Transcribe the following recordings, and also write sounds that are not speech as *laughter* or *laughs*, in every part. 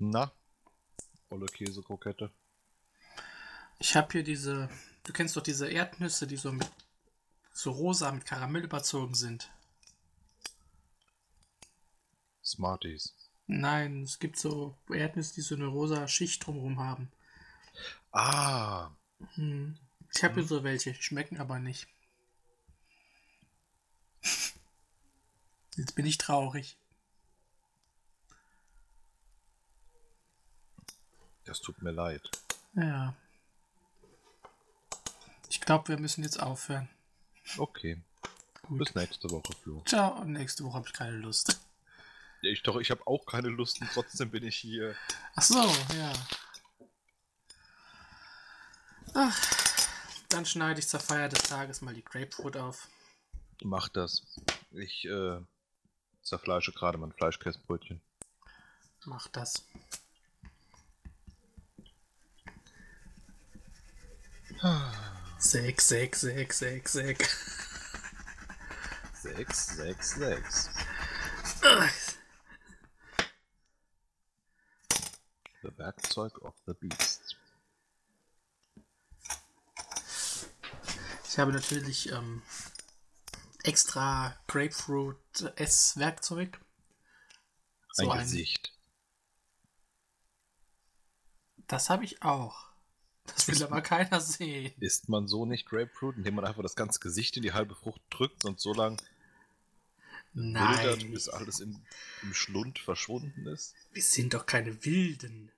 Na? Olle Käsekrokette. Ich habe hier diese, du kennst doch diese Erdnüsse, die so mit so rosa mit Karamell überzogen sind. Smarties. Nein, es gibt so Erdnüsse, die so eine rosa Schicht drumherum haben. Ah, Hm. Ich habe hier so welche, schmecken aber nicht. Jetzt bin ich traurig. Das tut mir leid. Ja. Ich glaube, wir müssen jetzt aufhören. Okay. Gut. Bis nächste Woche, Flo. Ciao, und nächste Woche habe ich keine Lust. Ja, ich doch, ich habe auch keine Lust und trotzdem bin ich hier. Ach so, ja. Ach, dann schneide ich zur Feier des Tages mal die Grapefruit auf. Mach das. Ich äh, zerfleische gerade mein Fleischkäsebrötchen. Mach das. Sek, sek, sek, sek, sek. 6, 6, 6. The Werkzeug of the Beast. Ich habe natürlich ähm, extra Grapefruit-Ess-Werkzeug. Ein So ein- Gesicht. Das habe ich auch. Das *laughs* will aber keiner sehen. Isst man so nicht Grapefruit, indem man einfach das ganze Gesicht in die halbe Frucht drückt und so lang wildert, Nein, bis alles im, im Schlund verschwunden ist? wir sind doch keine Wilden.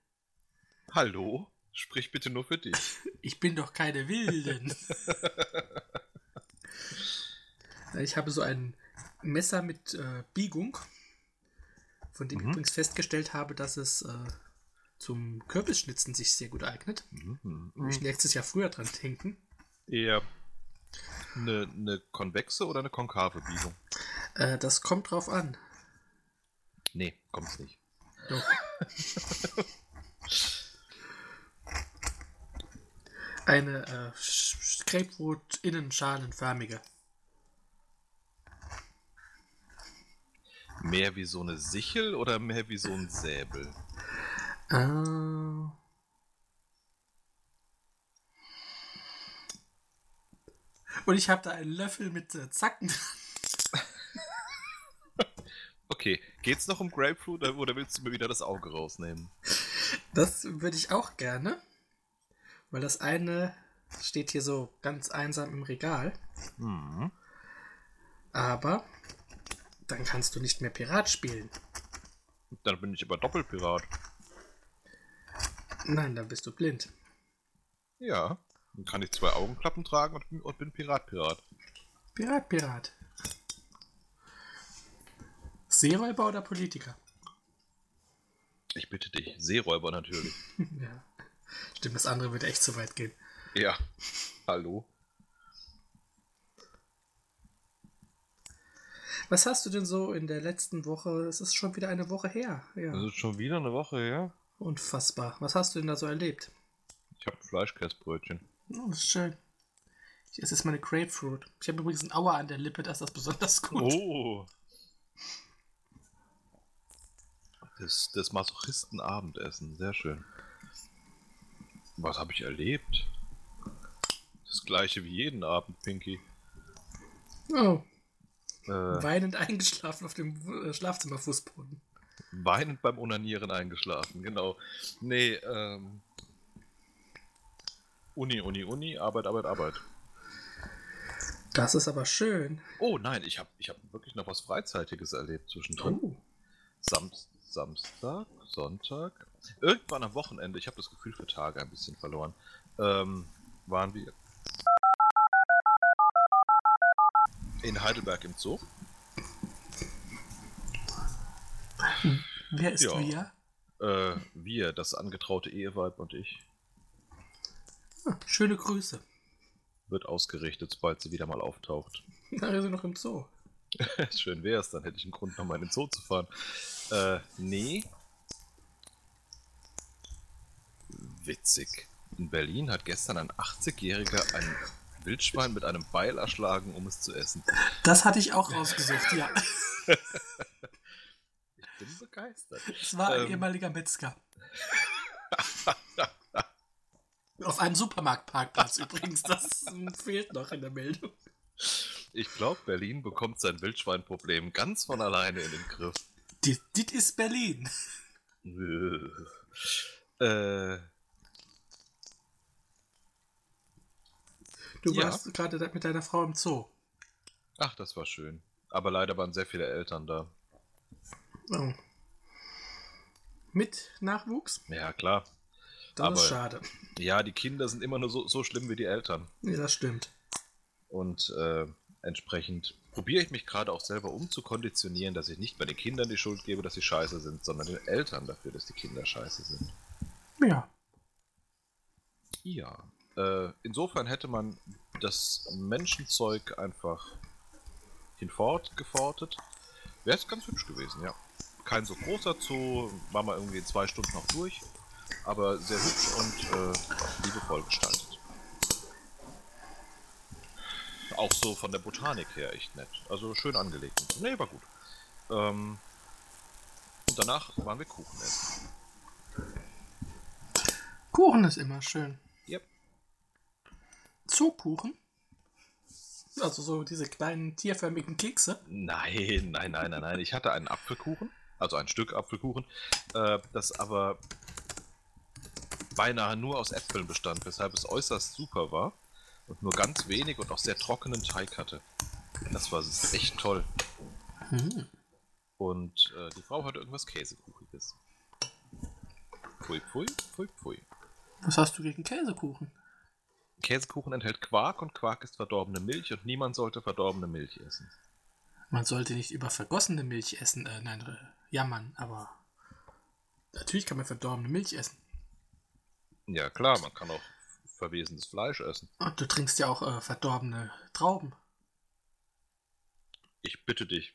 Hallo? Sprich bitte nur für dich. *laughs* Ich bin doch keine Wilden. *laughs* ich habe so ein Messer mit äh, Biegung, von dem ich Mhm. übrigens festgestellt habe, dass es äh, zum Kürbisschnitzen sich sehr gut eignet. Mhm. Ich nächstes Jahr früher dran denken. Eher eine, eine konvexe oder eine konkave Biegung? Äh, das kommt drauf an. Nee, kommt's nicht. Doch. *laughs* Eine äh, Sch- Sch- Grapefruit-Innenschalenförmige. Mehr wie so eine Sichel oder mehr wie so ein Säbel? Ah. Und ich habe da einen Löffel mit äh, Zacken dran. Okay, geht's noch um Grapefruit oder- willst du mir wieder das Auge rausnehmen? Das würde ich auch gerne. Weil das eine steht hier so ganz einsam im Regal. Mhm. Aber dann kannst du nicht mehr Pirat spielen. Dann bin ich aber Doppelpirat. Nein, dann bist du blind. Ja. Dann kann ich zwei Augenklappen tragen und, bin- und bin Pirat-Pirat. Pirat, Pirat. Seeräuber oder Politiker? Ich bitte dich. Seeräuber natürlich. *laughs* ja. Stimmt, das andere würde echt zu weit gehen. Ja. Hallo? Was hast du denn so in der letzten Woche? Es ist schon wieder eine Woche her. Ja. Das ist schon wieder eine Woche her. Unfassbar. Was hast du denn da so erlebt? Ich habe Fleischkäsebrötchen. Oh, das ist schön. Ich esse jetzt meine Grapefruit. Ich habe übrigens ein Auer an der Lippe, das ist das besonders gut. Oh. Das, das Masochisten-Abendessen. Sehr schön. Was habe ich erlebt? Das gleiche wie jeden Abend, Pinky. Oh, Äh, weinend eingeschlafen auf dem äh, Schlafzimmerfußboden. Weinend beim Onanieren eingeschlafen, genau. Nee, ähm. Uni, Uni, Uni, Arbeit, Arbeit, Arbeit. Das ist aber schön. Oh nein, ich habe ich hab wirklich noch was Freizeitiges erlebt zwischendrin. Oh. Sam Samstag, Sonntag, irgendwann am Wochenende, ich habe das Gefühl für Tage ein bisschen verloren, ähm, waren wir in Heidelberg im Zoo. Wer ist Ja. wir? Äh, wir, das angetraute Eheweib und ich, Ah, schöne Grüße. wird ausgerichtet, sobald sie wieder mal auftaucht. *laughs* Da ist sie noch im Zoo. *laughs* Schön wär's, dann hätte ich einen Grund, nochmal in den Zoo zu fahren. Äh, nee. Witzig. In Berlin hat gestern ein 80-Jähriger ein Wildschwein mit einem Beil erschlagen, um es zu essen. Das hatte ich auch rausgesucht, ja. *laughs* bin begeistert. Es war ein Ähm. ehemaliger Metzger. *laughs* Auf einem Supermarktparkplatz übrigens. Das fehlt noch in der Meldung. Ich glaube, Berlin bekommt sein Wildschweinproblem ganz von alleine in den Griff. Das ist Berlin. äh, Du Ja. warst gerade mit deiner Frau im Zoo. ach, das war schön. Aber leider waren sehr viele Eltern da. Oh. Mit Nachwuchs? Ja, klar. Das Aber- ist schade. Ja, die Kinder sind immer nur so, so schlimm wie die Eltern. Nee, das stimmt. Und äh, entsprechend probiere ich mich gerade auch selber um zu konditionieren, dass ich nicht bei den Kindern die Schuld gebe, dass sie scheiße sind, sondern den Eltern dafür, dass die Kinder scheiße sind. Ja. Ja. Äh, insofern hätte man das Menschenzeug einfach hinfort gefortet. Wäre es ganz hübsch gewesen, ja. Kein so großer Zoo, war mal irgendwie in zwei Stunden noch durch, aber sehr hübsch und äh, liebevoll gestaltet. Auch so von der Botanik her echt nett. Also schön angelegt. Nee, war gut. Ähm, und danach waren wir Kuchen essen. Kuchen ist immer schön. Yep. Zookuchen? Also so diese kleinen tierförmigen Kekse. Nein, nein, nein, nein, nein. Ich hatte einen Apfelkuchen, also ein Stück Apfelkuchen, äh, das aber beinahe nur aus Äpfeln bestand, weshalb es äußerst super war und nur ganz wenig und auch sehr trockenen Teig hatte. Das war echt toll. Hm. Und äh, die Frau hatte irgendwas Käsekuchiges. Pfui, pfui, pfui, pfui. Was hast du gegen Käsekuchen? Käsekuchen enthält Quark und Quark ist verdorbene Milch und niemand sollte verdorbene Milch essen. Man sollte nicht über vergossene Milch essen, äh, nein, äh, jammern, aber natürlich kann man verdorbene Milch essen. Ja klar, man kann auch verwesenes Fleisch essen. Und du trinkst ja auch äh, verdorbene Trauben. Ich bitte dich.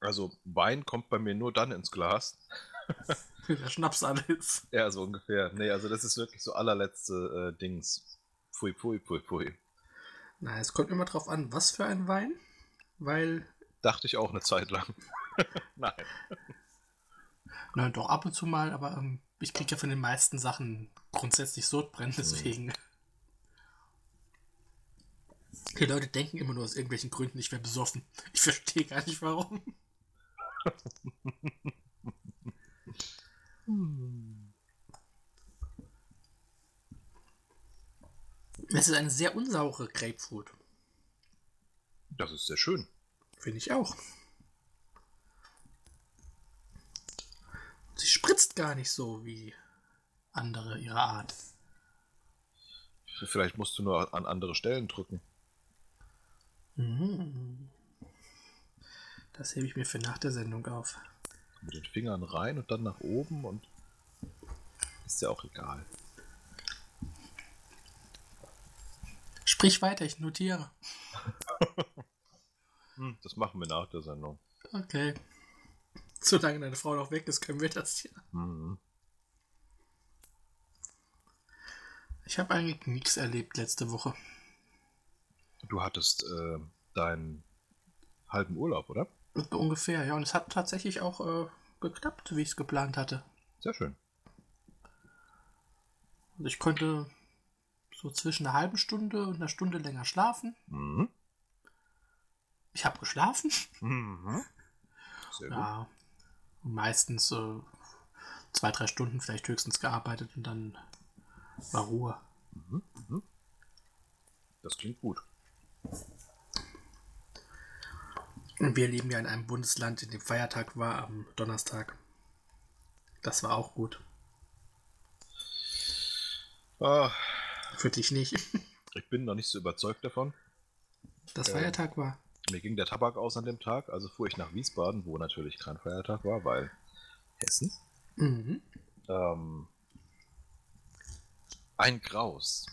Also Wein kommt bei mir nur dann ins Glas. *laughs* Der Schnaps alles. Ja, so ungefähr. Nee, also das ist wirklich so allerletzte äh, Dings. Pfui, pfui, pfui, pfui. Na, es kommt immer drauf an, was für ein Wein. Weil, Dachte ich auch eine Zeit lang. *laughs* Nein. nein, doch ab und zu mal, aber ähm, ich kriege ja von den meisten Sachen grundsätzlich Sodbrennen, deswegen. Die Leute denken immer nur aus irgendwelchen Gründen, ich wäre besoffen. Ich verstehe gar nicht warum. *laughs* Es ist eine sehr unsaure Grapefruit. Das ist sehr schön. Finde ich auch. Sie spritzt gar nicht so wie andere ihrer Art. Vielleicht musst du nur an andere Stellen drücken. Mhm. Das hebe ich mir für nach der Sendung auf. Mit den Fingern rein und dann nach oben und ist ja auch egal. Sprich weiter, ich notiere. *laughs* Hm, das machen wir nach der Sendung. Okay. Solange deine Frau noch weg ist, können wir das hier. Mhm. Ich habe eigentlich nichts erlebt letzte Woche. Du hattest äh, deinen halben Urlaub, oder? Ungefähr, ja. Und es hat tatsächlich auch äh, geklappt, wie ich es geplant hatte. Sehr schön. Also ich konnte so zwischen einer halben Stunde und einer Stunde länger schlafen. Mhm. Ich habe geschlafen. Mhm. Sehr gut. Ja. Meistens äh, zwei, drei Stunden vielleicht höchstens gearbeitet und dann war Ruhe. Das klingt gut. Und wir leben ja in einem Bundesland, in dem Feiertag war am Donnerstag. Das war auch gut. Ah, Für dich nicht. ich bin noch nicht so überzeugt davon. Das Ähm. Feiertag war. Mir ging der Tabak aus an dem Tag, also fuhr ich nach Wiesbaden, wo natürlich kein Feiertag war, weil Hessen. Mhm. Ähm, ein Graus.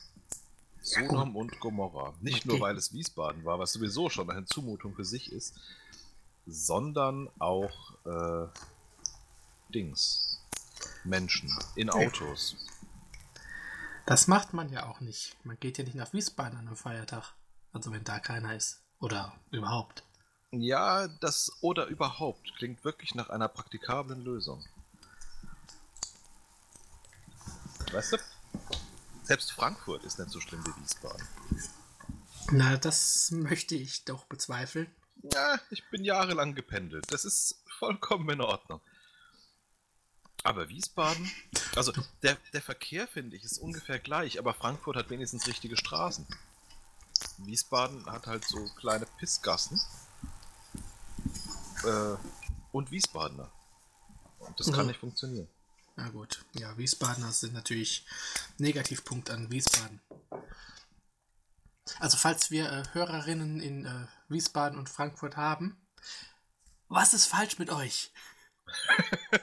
Sodom und Gomorra. Nicht nur, weil es Wiesbaden war, was sowieso schon eine Zumutung für sich ist, sondern auch äh, Dings. Menschen in Autos. Das macht man ja auch nicht. Man geht ja nicht nach Wiesbaden an einem Feiertag. Also wenn da keiner ist. Oder überhaupt. Ja, das oder überhaupt klingt wirklich nach einer praktikablen Lösung. Weißt du? Selbst Frankfurt ist nicht so schlimm wie Wiesbaden. Na, das möchte ich doch bezweifeln. Ja, ich bin jahrelang gependelt. Das ist vollkommen in Ordnung. Aber Wiesbaden, also der, der Verkehr, finde ich, ist ungefähr gleich, aber Frankfurt hat wenigstens richtige Straßen. Wiesbaden hat halt so kleine Pissgassen. Äh, und Wiesbadener. Und das kann Mhm. nicht funktionieren. Na gut, ja, Wiesbadener sind natürlich Negativpunkt an Wiesbaden. Also falls wir äh, Hörerinnen in äh, Wiesbaden und Frankfurt haben, was ist falsch mit euch? *laughs*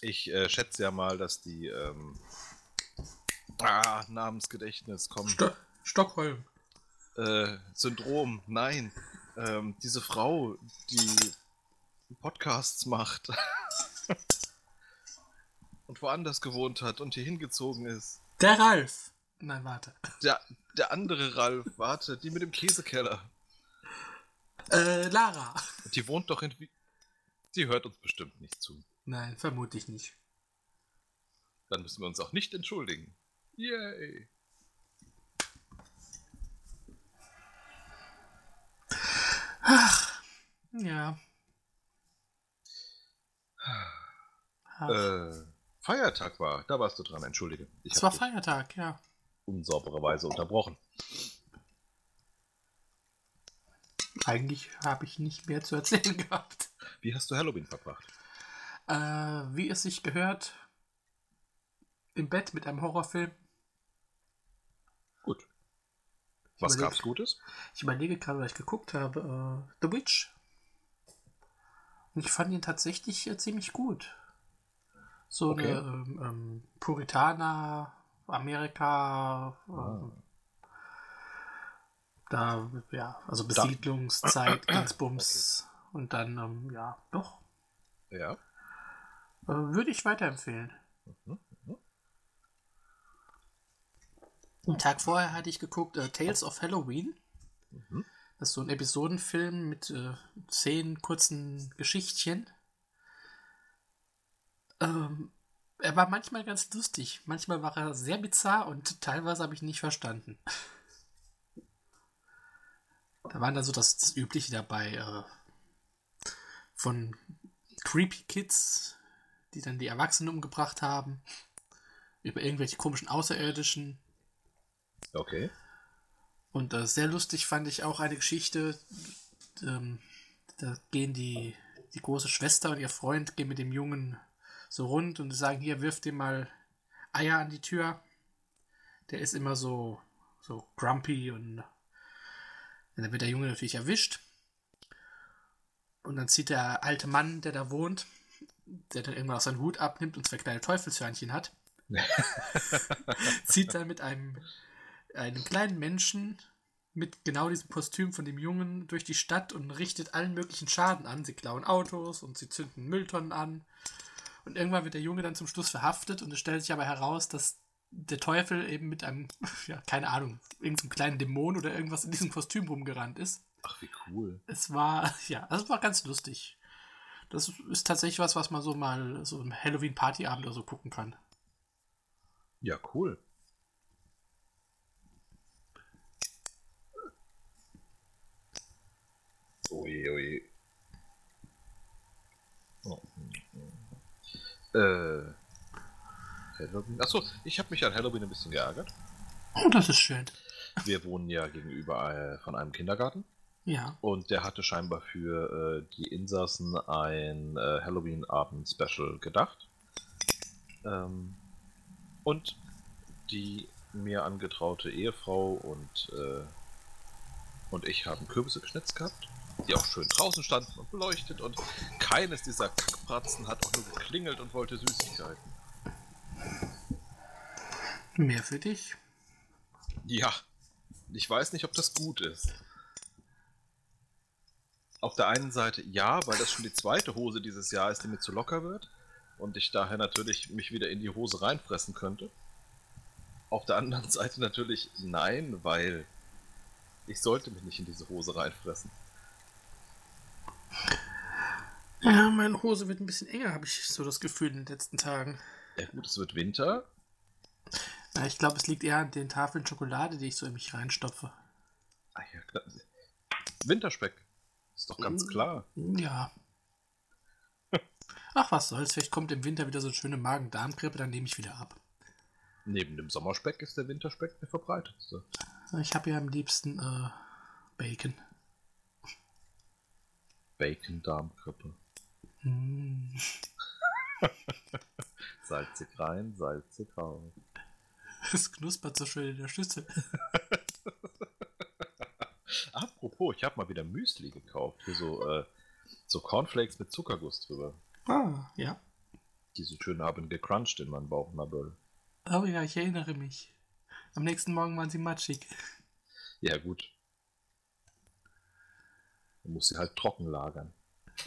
Ich äh, schätze ja mal, dass die ähm, ah, Namensgedächtnis kommen. Sto Stockholm. Äh, Syndrom, nein. Ähm, diese Frau, die Podcasts macht *laughs* und woanders gewohnt hat und hier hingezogen ist. Der Ralf. Nein, warte. Der, der andere Ralf, warte, die mit dem Käsekeller. Äh, Lara. Die wohnt doch in. Die hört uns bestimmt nicht zu. Nein, vermute ich nicht. Dann müssen wir uns auch nicht entschuldigen. Yay. Ja. Ach, Äh, Feiertag war, da warst du dran, entschuldige. Ich es war Feiertag, ja. unsaubererweise unterbrochen. Eigentlich habe ich nicht mehr zu erzählen *laughs* gehabt. Wie hast du Halloween verbracht? Äh, wie es sich gehört, im Bett mit einem Horrorfilm. Gut. Was überleg- gab's Gutes? Ich überlege gerade, was ich geguckt habe. Äh, The Witch. Und ich fand ihn tatsächlich äh, ziemlich gut. So Okay. eine ähm, ähm, Puritaner, Amerika, ähm, da, ja, also Besiedlungszeit, *clears throat* Kriegsbums und dann, ähm, ja, doch, Ja. äh, würde ich weiterempfehlen. Mhm, mhm. Einen Tag vorher hatte ich geguckt äh, Tales of Halloween. Mhm. Das ist so ein Episodenfilm mit äh, zehn kurzen Geschichtchen. Ähm, er war manchmal ganz lustig, manchmal war er sehr bizarr und teilweise habe ich ihn nicht verstanden. Da waren dann so das, das Übliche dabei äh, von Creepy Kids, die dann die Erwachsenen umgebracht haben, über irgendwelche komischen Außerirdischen. Okay. Und äh, sehr lustig fand ich auch eine Geschichte. Ähm, da gehen die, die große Schwester und ihr Freund gehen mit dem Jungen so rund und sagen, hier, wirf dir mal Eier an die Tür. Der ist immer so, so grumpy und dann wird der Junge natürlich erwischt. Und dann zieht der alte Mann, der da wohnt, der dann irgendwann aus seinem Hut abnimmt und zwei kleine Teufelshörnchen hat, *laughs* zieht dann mit einem, einem kleinen Menschen mit genau diesem Kostüm von dem Jungen durch die Stadt und richtet allen möglichen Schaden an. Sie klauen Autos und sie zünden Mülltonnen an. Und irgendwann wird der Junge dann zum Schluss verhaftet und es stellt sich aber heraus, dass der Teufel eben mit einem, *laughs* ja, keine Ahnung, irgendeinem kleinen Dämon oder irgendwas in diesem Kostüm rumgerannt ist. Ach, wie cool. Es war, *laughs* ja, es war ganz lustig. Das ist tatsächlich was, was man so mal so im Halloween-Partyabend oder so gucken kann. Ja, cool. Oje, oje. Oh. Äh. Halloween. Achso, ich habe mich an Halloween ein bisschen geärgert. Oh, das ist schön. Wir wohnen ja gegenüber äh, von einem Kindergarten Ja. und der hatte scheinbar für äh, die Insassen ein äh, Halloween-Abend-Special gedacht. Ähm, und die mir angetraute Ehefrau und, äh, und ich haben Kürbisse geschnitzt gehabt, die auch schön draußen standen und beleuchtet und keines dieser Kackpratzen hat auch nur geklingelt und wollte Süßigkeiten. Mehr für dich. Ja, ich weiß nicht, ob das gut ist. Auf der einen Seite ja, weil das schon die zweite Hose dieses Jahr ist, die mir zu locker wird und ich daher natürlich mich wieder in die Hose reinfressen könnte. Auf der anderen *laughs* Seite natürlich nein, weil Ich sollte mich nicht in diese Hose reinfressen. Ja, meine Hose wird ein bisschen enger, habe ich so das Gefühl in den letzten Tagen. Ja gut, es wird Winter. Ja, ich glaube, es liegt eher an den Tafeln Schokolade, die ich so in mich reinstopfe. Ah, ja, klar. Winterspeck. Ist doch ganz klar. Ja. Ach, was soll's. Vielleicht kommt im Winter wieder so eine schöne Magen-Darm-Grippe, dann nehme ich wieder ab. Neben dem Sommerspeck ist der Winterspeck der verbreitetste. Ich habe ja am liebsten äh, Bacon. Bacon-Darmgrippe. Mm. *laughs* Salzig rein, salzig raus. Es knuspert so schön in der Schüssel. *laughs* Apropos, ich habe mal wieder Müsli gekauft. Für so, äh, so Cornflakes mit Zuckerguss drüber. Ah, ja. Die so schön haben gecrunched in meinen Bauchnabel. Oh ja, ich erinnere mich. Am nächsten Morgen waren sie matschig. Ja, gut. Man muss sie halt trocken lagern.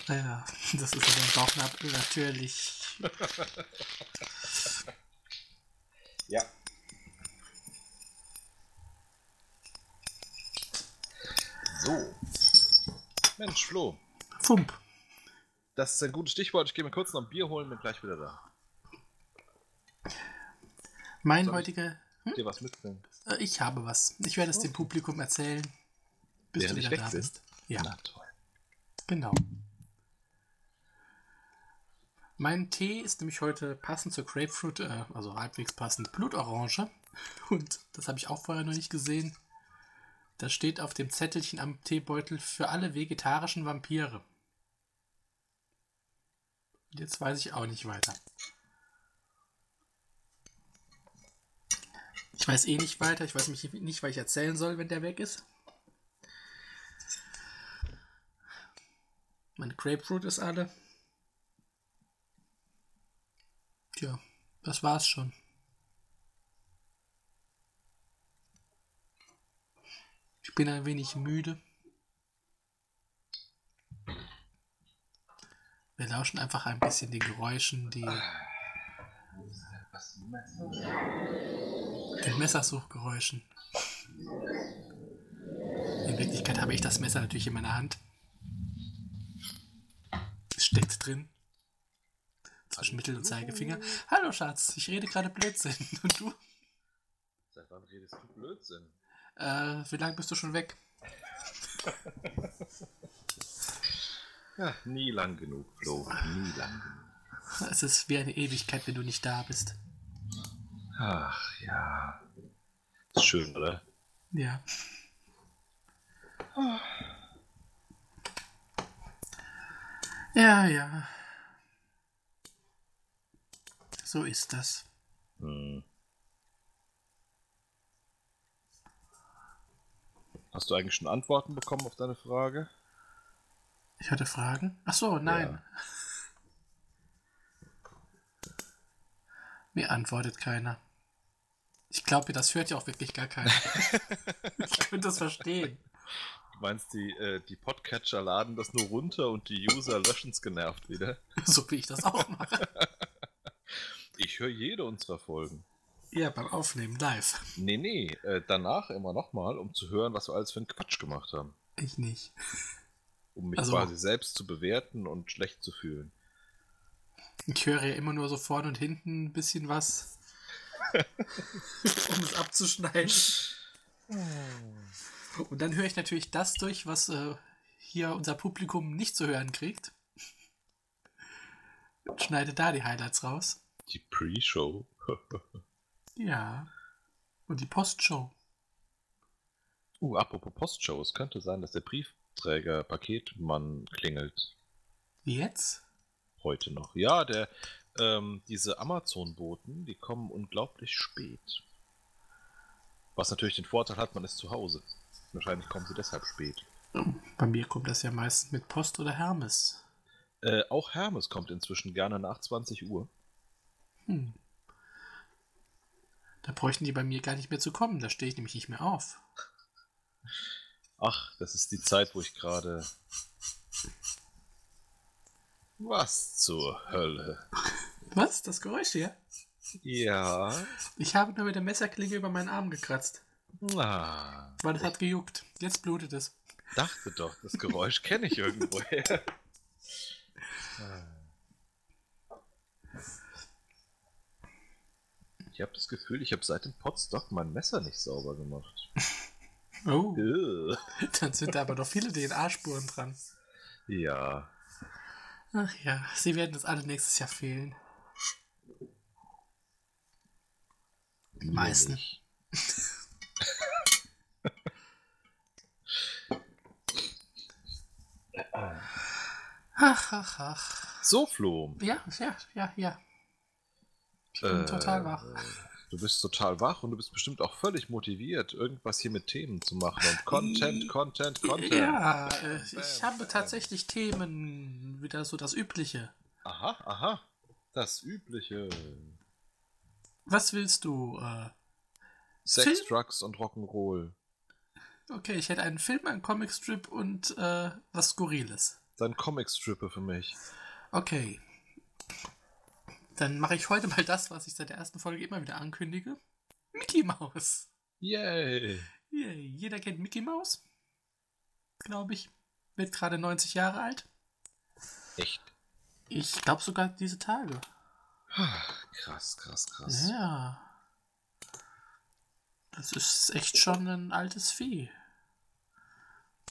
Ja, das ist aber Bauchnabel natürlich. Ja. So. Mensch, Flo. Fump. Das ist ein gutes Stichwort. Ich gehe mir kurz noch ein Bier holen und bin gleich wieder da. Mein Soll heutiger. Hm? Dir was mitbringen? Äh, Ich habe was. Ich werde es dem Publikum erzählen, bis Während du wieder weg da bist. Ja, Na toll. genau. Mein Tee ist nämlich heute passend zur Grapefruit, äh, also halbwegs passend, Blutorange. Und das habe ich auch vorher noch nicht gesehen. Das steht auf dem Zettelchen am Teebeutel für alle vegetarischen Vampire. Jetzt weiß ich auch nicht weiter. Ich weiß eh nicht weiter. Ich weiß mich nicht, was ich erzählen soll, wenn der weg ist. Meine Grapefruit ist alle. Tja, das war's schon. Ich bin ein wenig müde. Wir lauschen einfach ein bisschen den Geräuschen, die den Messersuchgeräuschen. In Wirklichkeit habe ich das Messer natürlich in meiner Hand. Steckt drin. Zwischen Mittel- und Zeigefinger. Hallo Schatz, ich rede gerade Blödsinn. *laughs* Und du? Seit wann redest du Blödsinn? Äh, wie lange bist du schon weg? *laughs* Ja, nie lang genug, Flo. Nie lang genug. Es ist wie eine Ewigkeit, wenn du nicht da bist. Ach ja. Ist schön, oder? Ja. Ja, ja. So ist das. Hm. Hast du eigentlich schon Antworten bekommen auf deine Frage? Ich hatte Fragen. Ach so, nein. Mir antwortet keiner. Ich glaube, das hört ja auch wirklich gar keiner. *laughs* ich könnte das verstehen. Meinst, die, äh, die Podcatcher laden das nur runter und die User löschen es genervt wieder? *laughs* So wie ich das auch mache. *laughs* Ich höre jede unserer Folgen. Ja, beim Aufnehmen live. Nee, nee, äh, danach immer nochmal, um zu hören, was wir alles für einen Quatsch gemacht haben. Ich nicht. Um mich Also- quasi selbst zu bewerten und schlecht zu fühlen. Ich höre ja immer nur so vorne und hinten ein bisschen was. *laughs* um es abzuschneiden. Und dann höre ich natürlich das durch, was äh, hier unser Publikum nicht zu hören kriegt. Und schneide da die Highlights raus. Die Pre-Show. *laughs* Ja. Und die Postshow. uh, apropos Postshow, es könnte sein, dass der Briefträger Paketmann klingelt. Wie jetzt? Heute noch. Ja, der, ähm, diese Amazon-Boten, die kommen unglaublich spät. Was natürlich den Vorteil hat, man ist zu Hause. Wahrscheinlich kommen sie deshalb spät. Bei mir kommt das ja meistens mit Post oder Hermes. Äh, auch Hermes kommt inzwischen gerne nach 20 Uhr. Hm. Da bräuchten die bei mir gar nicht mehr zu kommen. Da stehe ich nämlich nicht mehr auf. Ach, das ist die Zeit, wo ich gerade. Was zur Hölle? Was? Das Geräusch hier? Ja. Ich habe nur mit der Messerklinge über meinen Arm gekratzt. Ah, Weil es hat gejuckt. Jetzt blutet es. dachte doch, das Geräusch kenne ich irgendwoher. Ich habe das Gefühl, ich habe seit dem Potstock mein Messer nicht sauber gemacht. Oh, *laughs* Ugh. dann sind da aber noch viele DNA-Spuren dran. Ja, Ach ja, sie werden uns alle nächstes Jahr fehlen. Die meisten. *laughs* Ach, ach, ach. So, Flo. Ja, ja, ja, ja. Ich bin Äh, total wach. Du bist total wach und du bist bestimmt auch völlig motiviert, irgendwas hier mit Themen zu machen. Und Content, Content, Content. Ja, äh, Bam, ich habe bam. tatsächlich Themen, wieder so das Übliche. Aha, aha. Das Übliche. Was willst du? Äh, Sex, Film? Drugs und Rock'n'Roll. okay, ich hätte einen Film, einen Comicstrip und äh, was Skurriles. Dein Comicstrippe für mich. Okay. Dann mache ich heute mal das, was ich seit der ersten Folge immer wieder ankündige. Mickey Mouse. Yay. Yay. Jeder kennt Mickey Mouse. Glaube ich. Wird gerade 90 Jahre alt. Echt? Ich glaube sogar diese Tage. Krass, krass, krass. Ja. Das ist echt schon ein altes Vieh.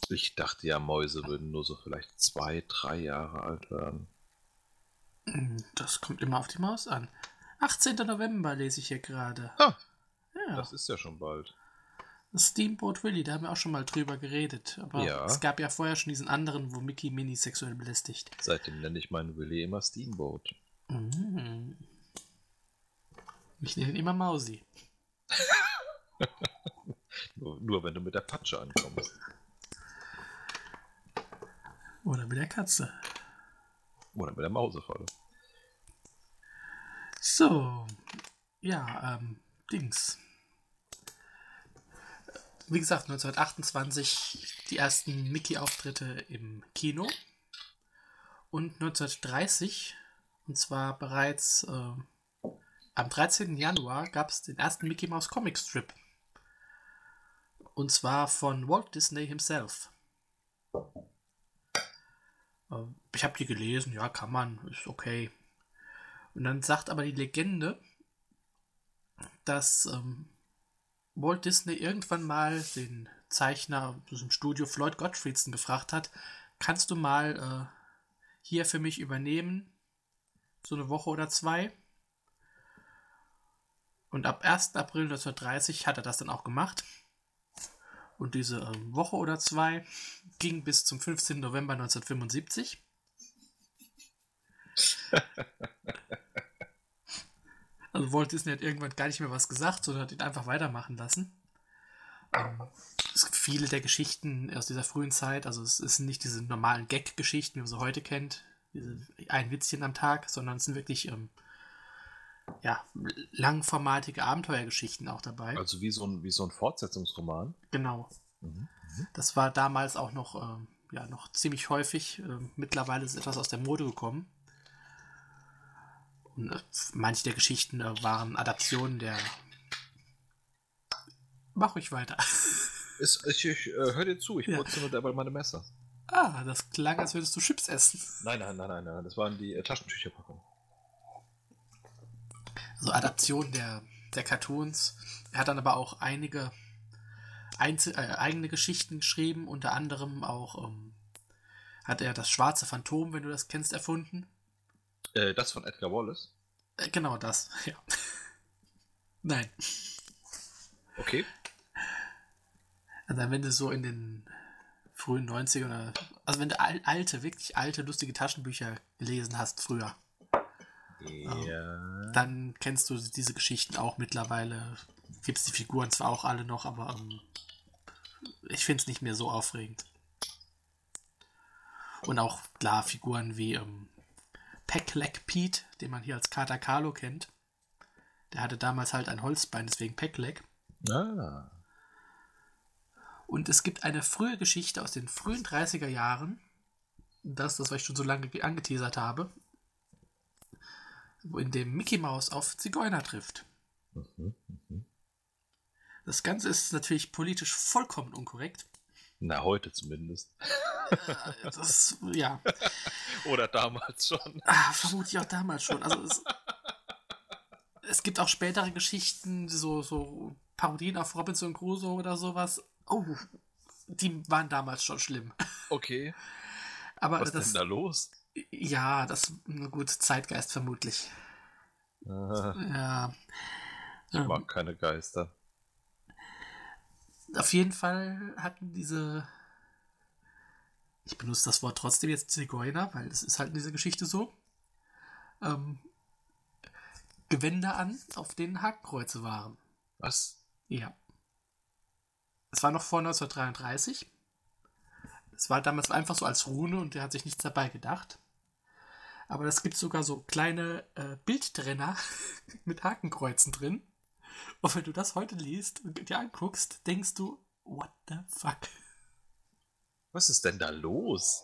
Ich dachte ja, Mäuse würden nur so vielleicht zwei, drei Jahre alt werden. Hm, Das kommt immer auf die Maus an. 18. November lese ich hier gerade. Ah, Ja, das ist ja schon bald. Steamboat Willie, da haben wir auch schon mal drüber geredet. Aber Ja. es gab ja vorher schon diesen anderen, wo Mickey Minnie sexuell belästigt. Seitdem nenne ich meinen Willy immer Steamboat. Mhm. Ich nenne ihn immer Mausi. *laughs* Nur, nur wenn du mit der Patsche ankommst. Oder mit der Katze. Oder mit der Mausefalle. So. Ja, ähm, Dings. Wie gesagt, 1928 die ersten Mickey-Auftritte im Kino. Und 1930, und zwar bereits äh, am 13. Januar, gab es den ersten Mickey Mouse Comic Strip. Und zwar von Walt Disney himself. Äh, Ich habe die gelesen, ja, kann man, ist okay. Und dann sagt aber die Legende, dass ähm, Walt Disney irgendwann mal den Zeichner aus dem Studio Floyd Gottfriedson gefragt hat, kannst du mal äh, hier für mich übernehmen, so eine Woche oder zwei. Und ab 1. April 1930 hat er das dann auch gemacht. Und diese ähm, Woche oder zwei ging bis zum 15. November 1975. *laughs* Also Walt Disney hat irgendwann gar nicht mehr was gesagt, sondern hat ihn einfach weitermachen lassen. Ähm, es gibt viele der Geschichten aus dieser frühen Zeit, also es sind nicht diese normalen Gag-Geschichten, wie man sie heute kennt, diese ein Witzchen am Tag, sondern es sind wirklich ähm, ja, langformatige Abenteuergeschichten auch dabei. Also wie so ein, wie so ein Fortsetzungsroman. Genau. Mhm. Das war damals auch noch, ähm, ja, noch ziemlich häufig. Ähm, mittlerweile ist etwas aus der Mode gekommen. Und äh, manche der Geschichten äh, waren Adaptionen der. Mach ruhig weiter. *laughs* Ist, ich ich äh, hör dir zu, ich Ja. putze nur dabei meine Messer. ah, das klang, als würdest du Chips essen. Nein, nein, nein, nein, nein. Das waren die äh, Taschentücherpackungen. Also Adaptionen der, der Cartoons. Er hat dann aber auch einige Einzel äh, eigene Geschichten geschrieben, unter anderem auch ähm, hat er das schwarze Phantom, wenn du das kennst, erfunden. Äh, das von Edgar Wallace. Äh, genau das, *laughs* ja. Nein. Okay. Also wenn du so in den frühen 90ern oder also wenn du al alte, wirklich alte, lustige Taschenbücher gelesen hast früher, Ja. dann kennst du diese Geschichten auch mittlerweile. Gibt es die Figuren zwar auch alle noch, aber ähm, ich finde es nicht mehr so aufregend. Und auch klar Figuren wie ähm, Peckleck Pete, den man hier als Kater Carlo kennt. Der hatte damals halt ein Holzbein, deswegen Peckleck. Ah. Und es gibt eine frühe Geschichte aus den frühen 30er Jahren. Das, das, was ich schon so lange ge- angeteasert habe. In dem Mickey Mouse auf Zigeuner trifft. Mhm. Das Das Ganze ist natürlich politisch vollkommen unkorrekt. Na, heute zumindest. Äh, das, ja. Oder damals schon. Ah, vermutlich auch damals schon. Also es, es gibt auch spätere Geschichten, so, so Parodien auf Robinson Crusoe oder sowas. Oh, die waren damals schon schlimm. Okay. Aber Was das, denn da los? ja, das gut Zeitgeist vermutlich. Ah, Ja. ich Ähm, mag keine Geister. Auf jeden Fall hatten diese. Ich benutze das Wort trotzdem jetzt Zigeuner, weil es ist halt in dieser Geschichte so. Ähm, Gewänder an, auf denen Hakenkreuze waren. Was? Ja. Es war noch vor 1933. Es war damals einfach so als Rune und der hat sich nichts dabei gedacht. Aber es gibt sogar so kleine äh, Bildtrenner *laughs* mit Hakenkreuzen drin. Und wenn du das heute liest und dir anguckst, denkst du, what the fuck? Was ist denn da los?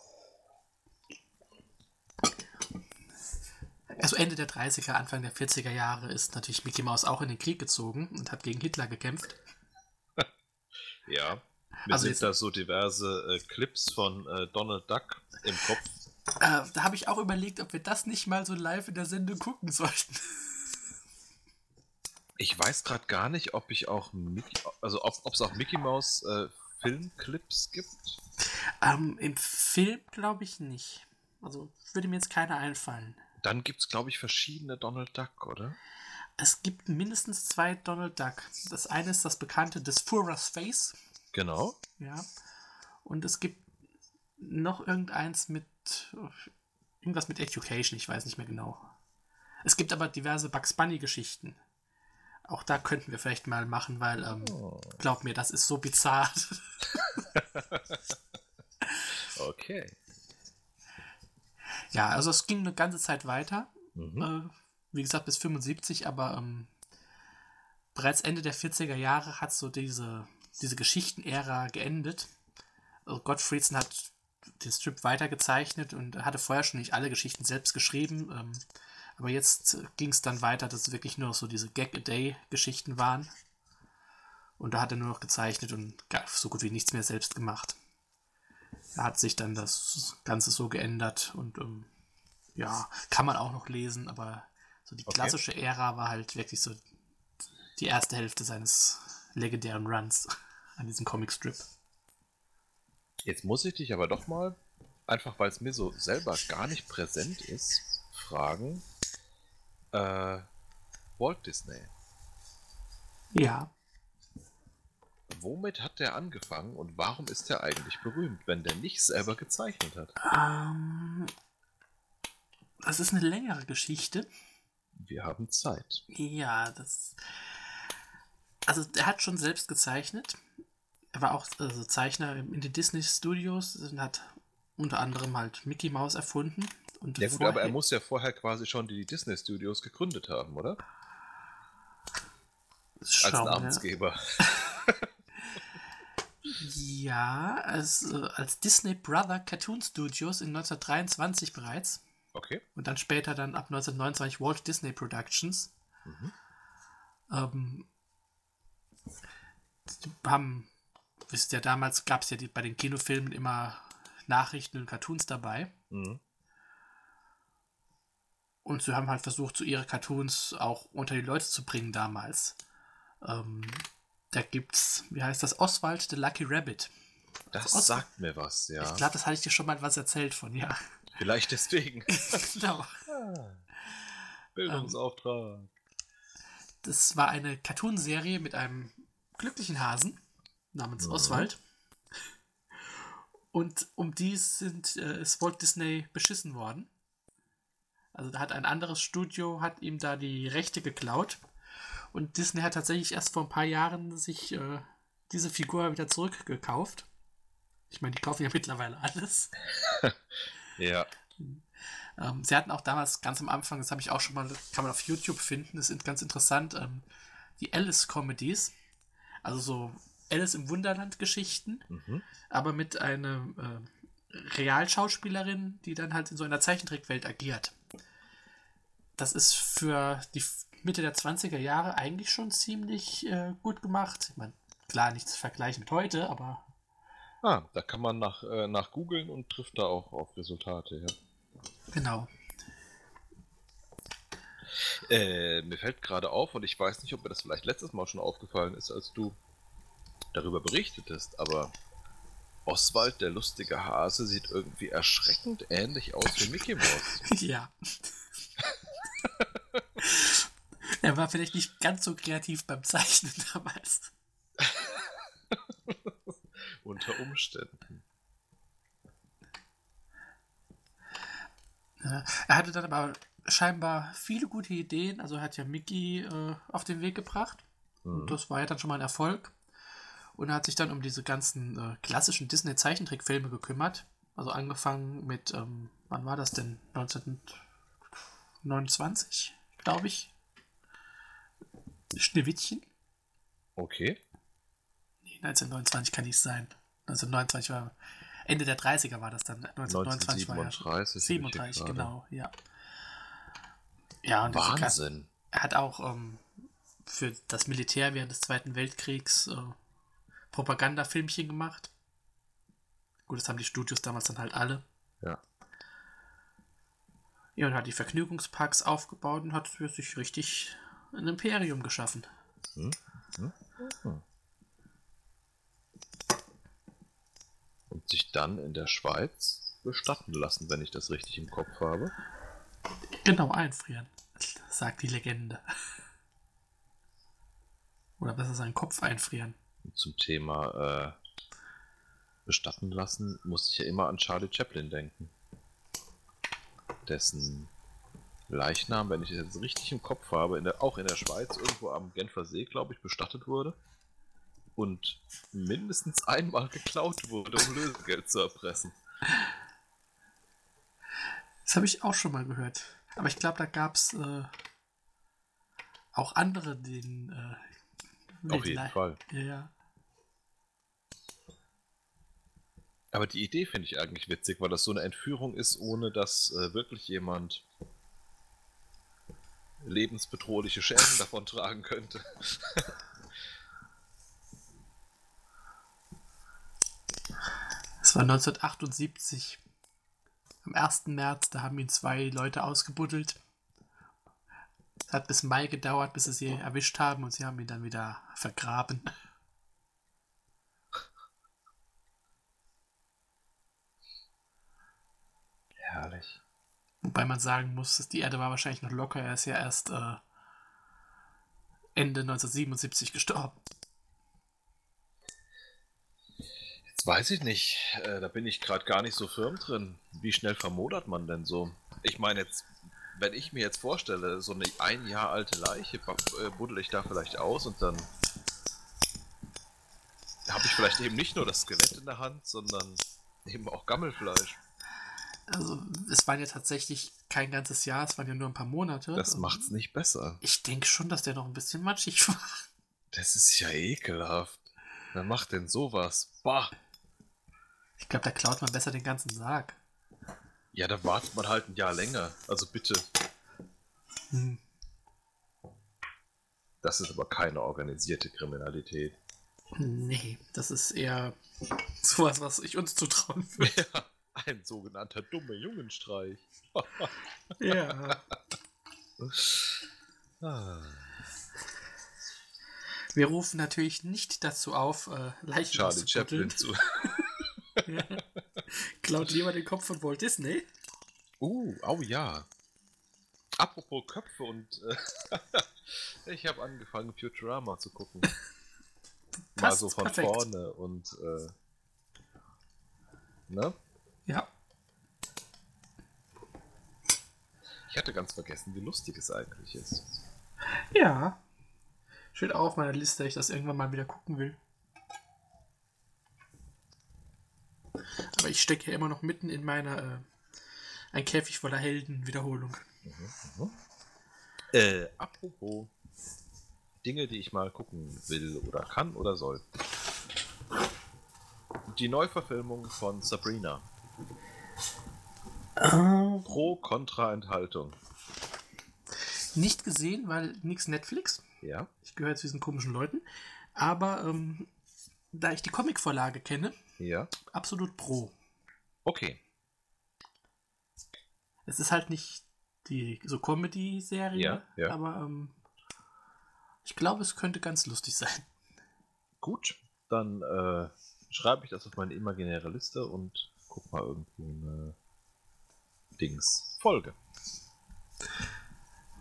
Also Ende der 30er, Anfang der 40er Jahre ist natürlich Mickey Mouse auch in den Krieg gezogen und hat gegen Hitler gekämpft. *laughs* Ja. Mir Also sind da so diverse äh, Clips von äh, Donald Duck im Kopf. Äh, da habe ich auch überlegt, ob wir das nicht mal so live in der Sendung gucken sollten. *laughs* Ich weiß gerade gar nicht, ob ich auch Mickey, also ob es auch Mickey Mouse äh, Filmclips gibt. Ähm, Im Film glaube ich nicht. Also würde mir jetzt keiner einfallen. Dann gibt es, glaube ich, verschiedene Donald Duck, oder? Es gibt mindestens zwei Donald Duck. Das eine ist das bekannte des Führers Face, Genau. ja. Und es gibt noch irgendeins mit irgendwas mit Education, ich weiß nicht mehr genau. Es gibt aber diverse Bugs Bunny Geschichten. Auch da könnten wir vielleicht mal machen, weil ähm, Oh. glaub mir, das ist so bizarr. *laughs* Okay. ja, also es ging eine ganze Zeit weiter. Mhm. äh, wie gesagt, bis 75, aber ähm, bereits Ende der 40er Jahre hat so diese, diese Geschichtenära geendet. Also Gottfriedson hat den Strip weitergezeichnet und hatte vorher schon nicht alle Geschichten selbst geschrieben. Ähm, aber jetzt ging es dann weiter, dass es wirklich nur noch so diese Gag-A-Day-Geschichten waren. Und da hat er nur noch gezeichnet und so gut wie nichts mehr selbst gemacht. Da hat sich dann das Ganze so geändert und ähm, ja, kann man auch noch lesen, aber so die Okay. klassische Ära war halt wirklich so die erste Hälfte seines legendären Runs an diesem Comicstrip. Jetzt muss ich dich aber doch mal, einfach weil es mir so selber gar nicht präsent ist, fragen. Äh, Walt Disney. Ja, Womit hat der angefangen und warum ist er eigentlich berühmt, wenn der nicht selber gezeichnet hat? ähm, das ist eine längere Geschichte. Wir haben Zeit. Ja, das. Also, er hat schon selbst gezeichnet. Er war auch also Zeichner in den Disney Studios und hat unter anderem halt Mickey Mouse erfunden. Und Ja gut, aber er muss ja vorher quasi schon die Disney Studios gegründet haben, oder? Als Schauen wir. Namensgeber. *laughs* Ja, als, als Disney Brother Cartoon Studios in 1923 bereits. Okay. Und dann später dann ab 1929 Walt Disney Productions. Mhm. Ähm, haben, wisst ihr, damals gab es ja die, bei den Kinofilmen immer Nachrichten und Cartoons dabei. Mhm. Und sie haben halt versucht, so ihre Cartoons auch unter die Leute zu bringen damals. Ähm, da gibt's, wie heißt das, Oswald the Lucky Rabbit. Das Aus- sagt mir was, ja. Ich glaube, das hatte ich dir schon mal was erzählt von, ja. Vielleicht deswegen. *laughs* genau. Bildungsauftrag. Das war eine Cartoonserie mit einem glücklichen Hasen namens Mhm. Oswald. Und um die sind, äh, ist Walt Disney beschissen worden. Also da hat ein anderes Studio, hat ihm da die Rechte geklaut. Und Disney hat tatsächlich erst vor ein paar Jahren sich äh, diese Figur wieder zurückgekauft. Ich meine, die kaufen ja *laughs* mittlerweile alles. *laughs* Ja. Ähm, sie hatten auch damals ganz am Anfang, das habe ich auch schon mal, kann man auf YouTube finden, das ist ganz interessant, ähm, die Alice-Comedies. Also so Alice im Wunderland-Geschichten, Mhm. aber mit einer äh, Realschauspielerin, die dann halt in so einer Zeichentrickwelt agiert. das ist für die Mitte der 20er Jahre eigentlich schon ziemlich äh, gut gemacht. Ich meine, klar, nichts vergleichen mit heute, aber. Ah, da kann man nach, äh, nach googeln und trifft da auch auf Resultate, ja. Genau. Äh, mir fällt gerade auf, und ich weiß nicht, ob mir das vielleicht letztes Mal schon aufgefallen ist, als du darüber berichtetest, aber Oswald, der lustige Hase, sieht irgendwie erschreckend ähnlich aus wie Mickey Mouse. *laughs* ja. *laughs* er war vielleicht nicht ganz so kreativ beim Zeichnen damals. *laughs* Unter Umständen. Ja, er hatte dann aber scheinbar viele gute Ideen. Also hat ja Mickey äh, auf den Weg gebracht. Mhm. Und das war ja dann schon mal ein Erfolg. Und er hat sich dann um diese ganzen äh, klassischen Disney-Zeichentrickfilme gekümmert. Also angefangen mit, ähm, wann war das denn? 1929, glaube ich. Schneewittchen. Okay. Nee, 1929 kann nicht sein. 1929 war Ende der 30er war das dann. 1929 1937. 37, genau, ja. Ja, und Wahnsinn. Er hat auch ähm, für das Militär während des Zweiten Weltkriegs äh, Propagandafilmchen gemacht. Gut, das haben die Studios damals dann halt alle. Ja. Ja, und hat die Vergnügungsparks aufgebaut und hat für sich richtig ein Imperium geschaffen. Hm? Hm? Hm. Und sich dann in der Schweiz bestatten lassen, wenn ich das richtig im Kopf habe. Genau, einfrieren, sagt die Legende. Oder besser seinen Kopf einfrieren zum Thema äh, bestatten lassen, muss ich ja immer an Charlie Chaplin denken. Dessen Leichnam, wenn ich es jetzt richtig im Kopf habe, in der, auch in der Schweiz, irgendwo am Genfer See, glaube ich, bestattet wurde. Und mindestens einmal geklaut wurde, um Lösegeld zu erpressen. Das habe ich auch schon mal gehört. Aber ich glaube, da gab es äh, auch andere, den. Äh, Auf jeden Fall. Ja, ja. Aber die Idee finde ich eigentlich witzig, weil das so eine Entführung ist, ohne dass äh, wirklich jemand lebensbedrohliche Schäden *laughs* davon tragen könnte. *laughs* Es war 1978. Am 1. März, da haben ihn zwei Leute ausgebuddelt. Es hat bis Mai gedauert, bis sie sie erwischt haben und sie haben ihn dann wieder vergraben. Herrlich. Wobei man sagen muss, dass die Erde war wahrscheinlich noch locker. Er ist ja erst äh, Ende 1977 gestorben. Jetzt weiß ich nicht. Äh, da bin ich gerade gar nicht so firm drin. Wie schnell vermodert man denn so? Ich meine jetzt, wenn ich mir jetzt vorstelle, so eine ein Jahr alte Leiche äh, buddel ich da vielleicht aus und dann habe ich vielleicht eben nicht nur das Skelett in der Hand, sondern eben auch Gammelfleisch. Also, es waren ja tatsächlich kein ganzes Jahr, es waren ja nur ein paar Monate. Das macht's nicht besser. Ich denke schon, dass der noch ein bisschen matschig *laughs* war. Das ist ja ekelhaft. Wer macht denn sowas? Bah! Ich glaube, da klaut man besser den ganzen Sarg. Ja, da wartet man halt ein Jahr länger. Also bitte. Hm. Das ist aber keine organisierte Kriminalität. Nee, das ist eher sowas, was ich uns zutrauen würde. *laughs* Ja. Ein sogenannter dumme Jungenstreich. ja. ah. Wir rufen natürlich nicht dazu auf, äh, Leichen Charlie Chaplin zu. ja. *laughs* Klaut lieber den Kopf von Walt Disney. Uh, oh ja. Apropos Köpfe und äh, *laughs* ich habe angefangen Futurama zu gucken. *laughs* Mal so von perfekt. vorne und äh, ne? Ja. Ich hatte ganz vergessen, wie lustig es eigentlich ist. Ja. Steht auch auf meiner Liste, ich das irgendwann mal wieder gucken will. Aber ich stecke ja immer noch mitten in meiner äh, Ein Käfig voller Helden Wiederholung. Mhm, mhm. Äh, apropos Dinge, die ich mal gucken will oder kann oder soll. Die Neuverfilmung von Sabrina. Uh, Pro-Kontra-Enthaltung. Nicht gesehen, weil nix Netflix. Ja. Ich gehöre zu diesen komischen Leuten. Aber ähm, da ich die Comicvorlage kenne, Ja. absolut pro. Okay. Es ist halt nicht die so Comedy-Serie, Ja, ja. aber ähm, ich glaube, es könnte ganz lustig sein. Gut. Dann äh, schreibe ich das auf meine imaginäre Liste und guck mal irgendwo eine Dings. Folge.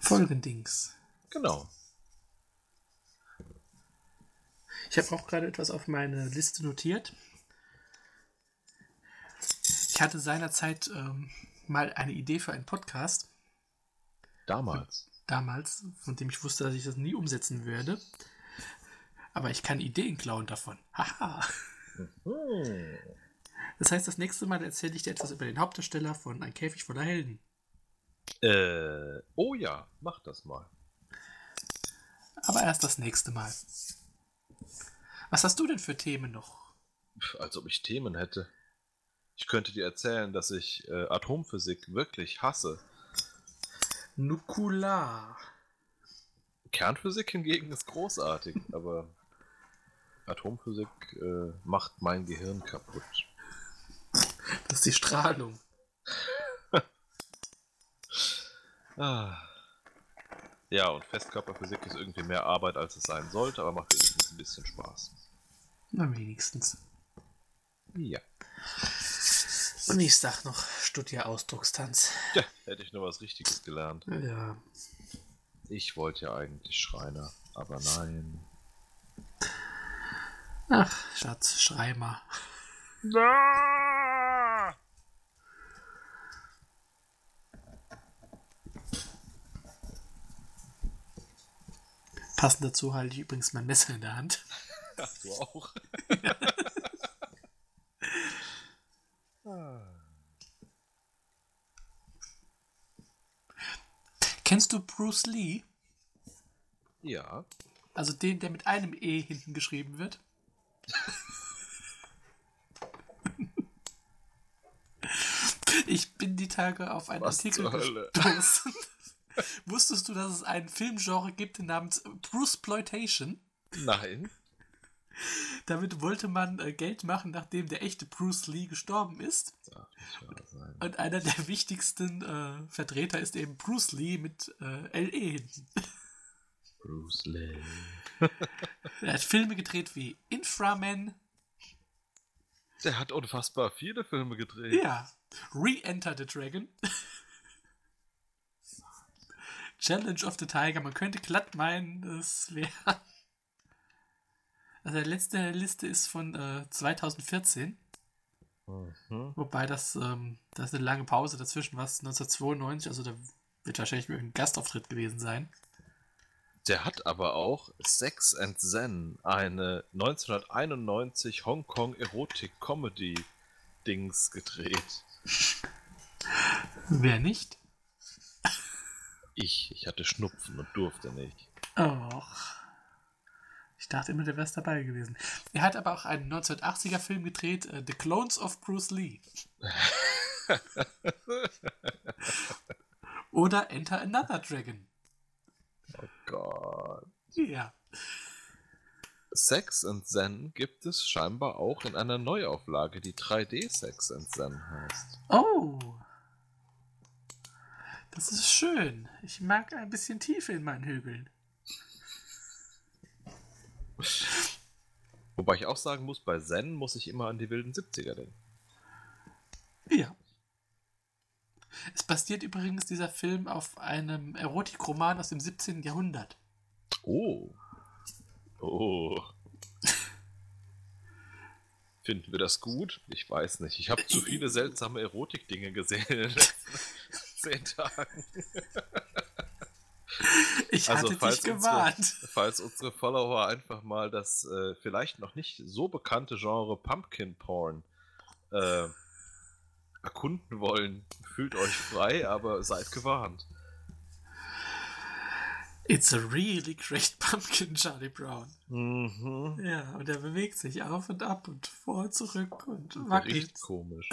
Folgendings. Genau. Ich habe auch gerade etwas auf meine Liste notiert. Ich hatte seinerzeit ähm, mal eine Idee für einen Podcast, Damals. damals, von dem ich wusste, dass ich das nie umsetzen würde. Aber ich kann Ideen klauen davon. Haha. Das heißt, das nächste Mal erzähle ich dir etwas über den Hauptdarsteller von Ein Käfig voller Helden. Äh, oh ja, mach das mal. Aber erst das nächste Mal. Was hast du denn für Themen noch? Als ob ich Themen hätte. Ich könnte dir erzählen, dass ich äh, Atomphysik wirklich hasse. Nukular. Kernphysik hingegen ist großartig, *laughs* aber Atomphysik äh, macht mein Gehirn kaputt. Das ist die Strahlung. *laughs* Ah. Ja, und Festkörperphysik ist irgendwie mehr Arbeit, als es sein sollte, aber macht wenigstens ein bisschen Spaß. Na, wenigstens. Ja. Und ich sag noch, studier Ausdruckstanz. Ja, hätte ich nur was Richtiges gelernt. Ja. Ich wollte ja eigentlich Schreiner, aber nein. Ach, Schatz, schrei mal. Passend dazu halte ich übrigens mein Messer in der Hand. Ach, du auch. *laughs* Kennst du Bruce Lee? Ja. Also den, der mit einem E hinten geschrieben wird? *laughs* Ich bin die Tage auf einen Was Artikel gestoßen. *laughs* Wusstest du, dass es ein Filmgenre gibt namens Bruceploitation? Nein. Damit wollte man äh, Geld machen, nachdem der echte Bruce Lee gestorben ist. Sein. Und einer der wichtigsten äh, Vertreter ist eben Bruce Lee mit äh, LE hinten. Bruce Lee. *laughs* Er hat Filme gedreht wie Inframan, Der hat unfassbar viele Filme gedreht. ja, Re-Enter the Dragon, *laughs* Challenge of the Tiger. Man könnte glatt meinen, das wäre. Also der letzte in der Liste ist von äh, 2014. Mhm. Wobei das, ähm, da ist eine lange Pause dazwischen, was 1992, also da wird wahrscheinlich ein Gastauftritt gewesen sein. Der hat aber auch Sex and Zen, eine 1991 Hongkong Erotik-Comedy-Dings gedreht. Wer nicht? Ich, ich hatte Schnupfen und durfte nicht. Och. Ich dachte immer, der wäre dabei gewesen. Er hat aber auch einen 1980er Film gedreht, äh, The Clones of Bruce Lee. *laughs* Oder Enter Another Dragon. Oh Gott. Ja. Sex and Zen gibt es scheinbar auch in einer Neuauflage, die 3D Sex and Zen heißt. Oh. Das ist schön. Ich mag ein bisschen Tiefe in meinen Hügeln. Wobei ich auch sagen muss, bei Zen muss ich immer an die wilden 70er denken. Ja. Es basiert übrigens dieser Film auf einem Erotikroman aus dem 17. Jahrhundert. Oh. Oh. Finden wir das gut? Ich weiß nicht. Ich habe zu viele seltsame Erotik-Dinge gesehen *laughs* zehn Tagen. *laughs* Ich Also, hatte falls dich unsere- gewarnt. *laughs* Falls unsere Follower einfach mal das äh, vielleicht noch nicht so bekannte Genre Pumpkin Porn äh, erkunden wollen, fühlt euch frei, aber seid gewarnt. It's a really great *laughs* pumpkin, Charlie Brown. Mhm. Ja, und er bewegt sich auf und ab und vor und zurück und wackelt. riecht komisch.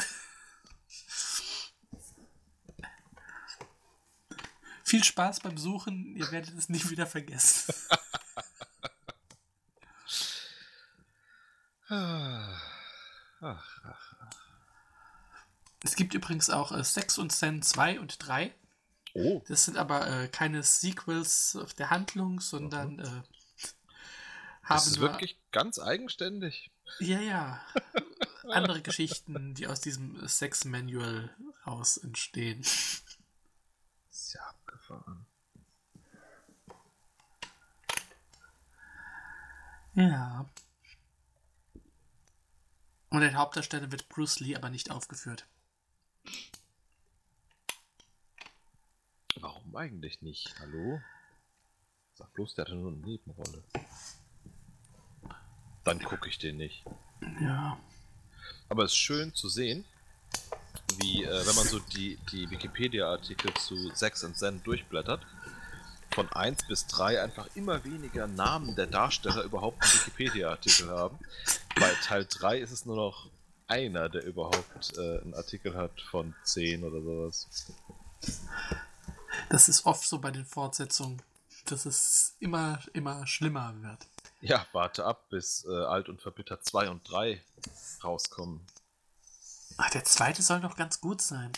Viel Spaß beim Suchen, ihr werdet es nicht wieder vergessen. *laughs* Es gibt übrigens auch äh, Sex und Zen 2 und 3. Oh, Das sind aber äh, keine Sequels der Handlung, sondern äh, haben das ist wirklich ganz eigenständig. ja, ja, andere Geschichten, die aus diesem Sex Manual raus entstehen. Ja abgefahren. Ja. Und der Hauptdarsteller wird Bruce Lee aber nicht aufgeführt. Warum eigentlich nicht? Hallo? Sag bloß, der hatte nur eine Nebenrolle. Dann gucke ich den nicht. Ja. Aber es ist schön zu sehen, wie, äh, wenn man so die, die Wikipedia-Artikel zu Sex and Zen durchblättert, von 1 bis 3 einfach immer weniger Namen der Darsteller überhaupt einen Wikipedia-Artikel haben. Bei Teil 3 ist es nur noch einer, der überhaupt äh, einen Artikel hat von 10 oder sowas. Das ist oft so bei den Fortsetzungen, dass es immer, immer schlimmer wird. Ja, warte ab, bis äh, Alt und Verbittert 2 und 3 rauskommen. Ach, der zweite soll doch ganz gut sein.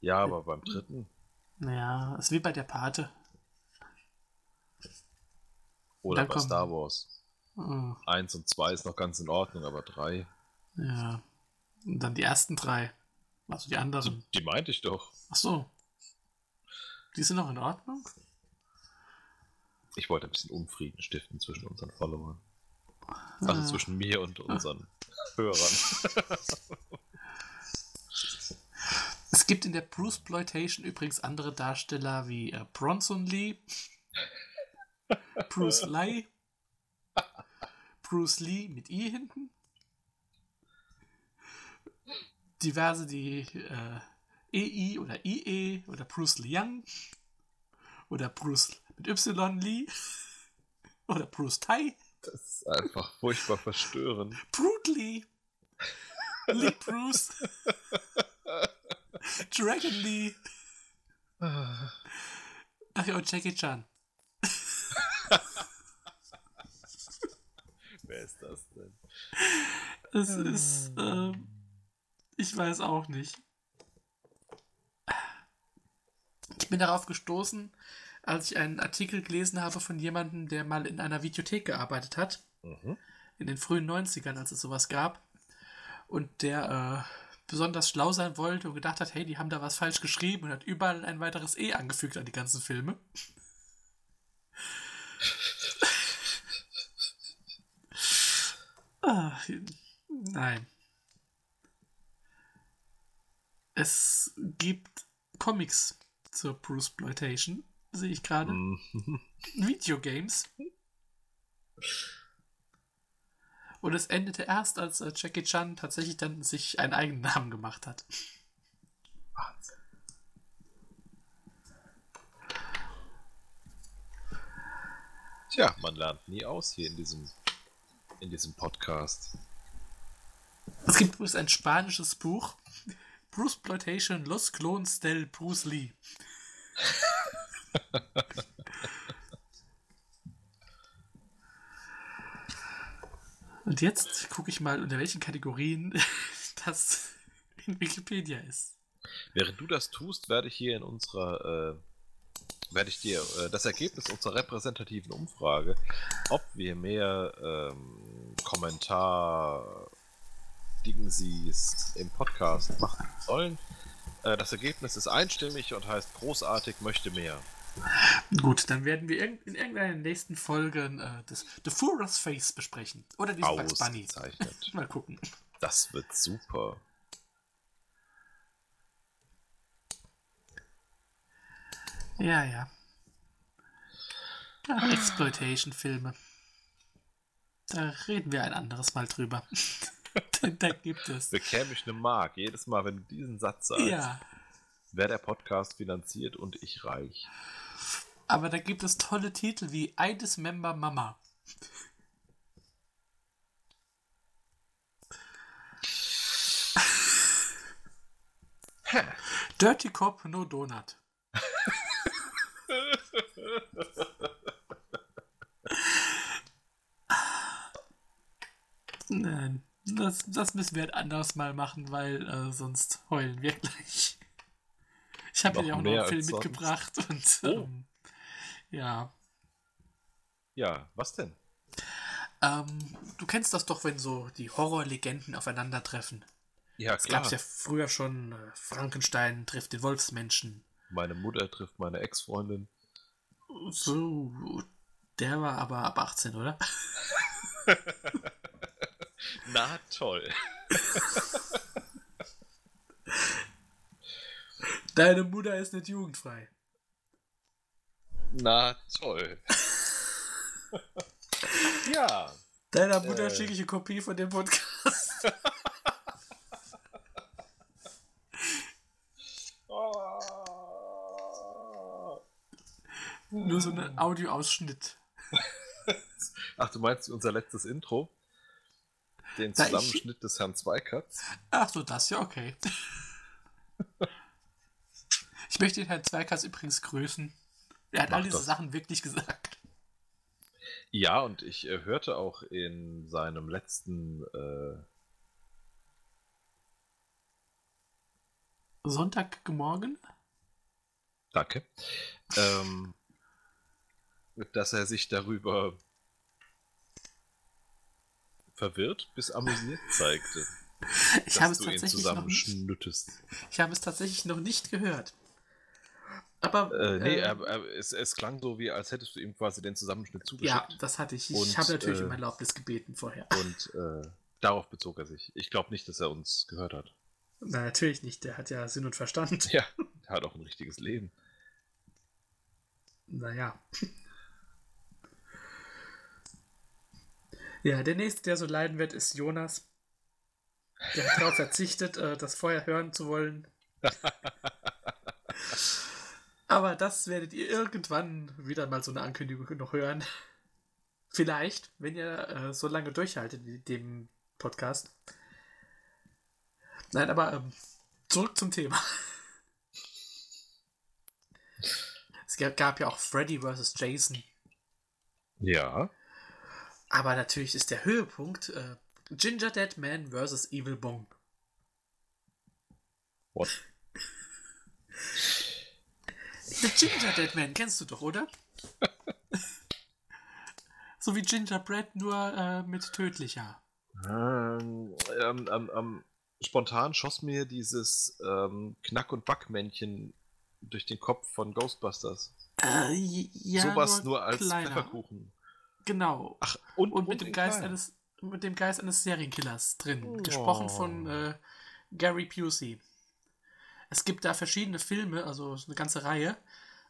Ja, aber beim dritten Ja, ist wie bei der Pate. oder bei Star Wars. Oh, 1 und 2 ist noch ganz in Ordnung, aber 3. ja. Und dann die ersten drei. Also die anderen. Die meinte ich doch. Ach so. Die sind noch in Ordnung? Ich wollte ein bisschen Unfrieden stiften zwischen unseren Followern. Also Ah. zwischen mir und unseren Hörern. *laughs* Es gibt in der Bruce Ploitation übrigens andere Darsteller wie äh, Bronson Lee, Bruce Lee, Bruce Lee mit I hinten, diverse, die äh, EI oder IE oder Bruce Liang oder Bruce mit Y Lee *laughs* oder Bruce Tai, Das ist einfach furchtbar verstörend. Brute Lee, Lee Bruce, Dragon Lee. Ach ja, und Jackie Chan. Wer ist das denn? Es ist, ähm, ich weiß auch nicht. Ich bin darauf gestoßen, als ich einen Artikel gelesen habe von jemandem, der mal in einer Videothek gearbeitet hat, Mhm. in den frühen 90ern, als es sowas gab, und der äh, besonders schlau sein wollte und gedacht hat, hey, die haben da was falsch geschrieben und hat überall ein weiteres E angefügt an die ganzen Filme. *laughs* Ah, nein. Es gibt Comics zur Bruce Exploitation, sehe ich gerade. Mhm. Videogames. Und es endete erst, als äh, Jackie Chan tatsächlich dann sich einen eigenen Namen gemacht hat. Wahnsinn. Tja, man lernt nie aus hier in diesem, in diesem Podcast. Es gibt übrigens ein spanisches Buch. Bruce Exploitation Los Clones del Bruce Lee. *laughs* Und jetzt gucke ich mal, unter welchen Kategorien *laughs* das in Wikipedia ist. Während du das tust, werde ich hier in unserer, äh, werde ich dir äh, das Ergebnis unserer repräsentativen Umfrage, ob wir mehr ähm, Kommentar Dingensies im Podcast machen sollen. Äh, das Ergebnis ist einstimmig und heißt großartig möchte mehr. Gut, dann werden wir in irgendeiner nächsten Folge äh, das The Furous Face besprechen. Oder die Bugs Bunny. Mal gucken. Das wird super. Ja, ja. ja Exploitation-Filme. Da reden wir ein anderes Mal drüber. *laughs* Denn da gibt es. Bekäme ich eine Mark jedes Mal, wenn du diesen Satz sagst. Ja, Wäre der Podcast finanziert und ich reich. Aber da gibt es tolle Titel wie I Dismember Mama. Dirty Cop, no Donut. Nein, das, das müssen wir halt anders mal machen, weil äh, sonst heulen wir gleich. Ich habe ja auch noch einen Film mitgebracht und oh. ähm, ja. Ja, was denn? Ähm, du kennst das doch, wenn so die Horrorlegenden aufeinandertreffen. Ja, klar. Es gab ja früher schon, äh, Frankenstein trifft den Wolfsmenschen. Meine Mutter trifft meine Ex-Freundin. So, der war aber ab 18, oder? *laughs* Na toll. Deine Mutter ist nicht jugendfrei. Na toll. *laughs* ja. Deiner Mutter äh. schicke ich eine Kopie von dem Podcast. *laughs* Nur so ein Audioausschnitt. *laughs* Ach, du meinst unser letztes Intro? Den Zusammenschnitt ich... des Herrn Zweikatz? Ach so, das ja okay. ich möchte den Herrn Zweikatz übrigens grüßen. Er hat Mach all diese das. Sachen wirklich gesagt. Ja, und ich äh, hörte auch in seinem letzten äh... Sonntagmorgen. Danke. Ähm, dass er sich darüber verwirrt bis amüsiert zeigte. *laughs* ich habe es tatsächlich noch nicht, Ich habe es tatsächlich noch nicht gehört. Aber äh, nee, äh, er, es, es, klang so, wie als hättest du ihm quasi den Zusammenschnitt zugeschickt. Ja, das hatte ich. Ich und, habe natürlich äh, um Erlaubnis gebeten vorher. Und äh, darauf bezog er sich. Ich glaube nicht, dass er uns gehört hat. Na, natürlich nicht. Der hat ja Sinn und Verstand. Ja, der hat auch ein richtiges Leben. Naja. Ja, der nächste, der so leiden wird, ist Jonas. Der hat darauf verzichtet, äh, das Feuer hören zu wollen. *laughs* Aber das werdet ihr irgendwann wieder mal so eine Ankündigung noch hören. Vielleicht, wenn ihr äh, so lange durchhaltet mit dem Podcast. Nein, aber ähm, zurück zum Thema. Es gab ja auch Freddy vs. Jason. Ja. Aber natürlich ist der Höhepunkt äh, Ginger Dead Man vs. Evil Bong. What? *laughs* Der Ginger Dead Man kennst du doch, oder? so wie Gingerbread, nur äh, mit tödlicher. Ähm, ähm, ähm, ähm spontan schoss mir dieses ähm, Knack- und Backmännchen durch den Kopf von Ghostbusters. Äh, ja, Sowas nur, nur als kleiner. Pfefferkuchen. Genau. Ach, und, und mit dem Geist eines mit dem Geist eines Serienkillers drin. Oh. Gesprochen von äh, Gary Busey. Es gibt da verschiedene Filme, also eine ganze Reihe.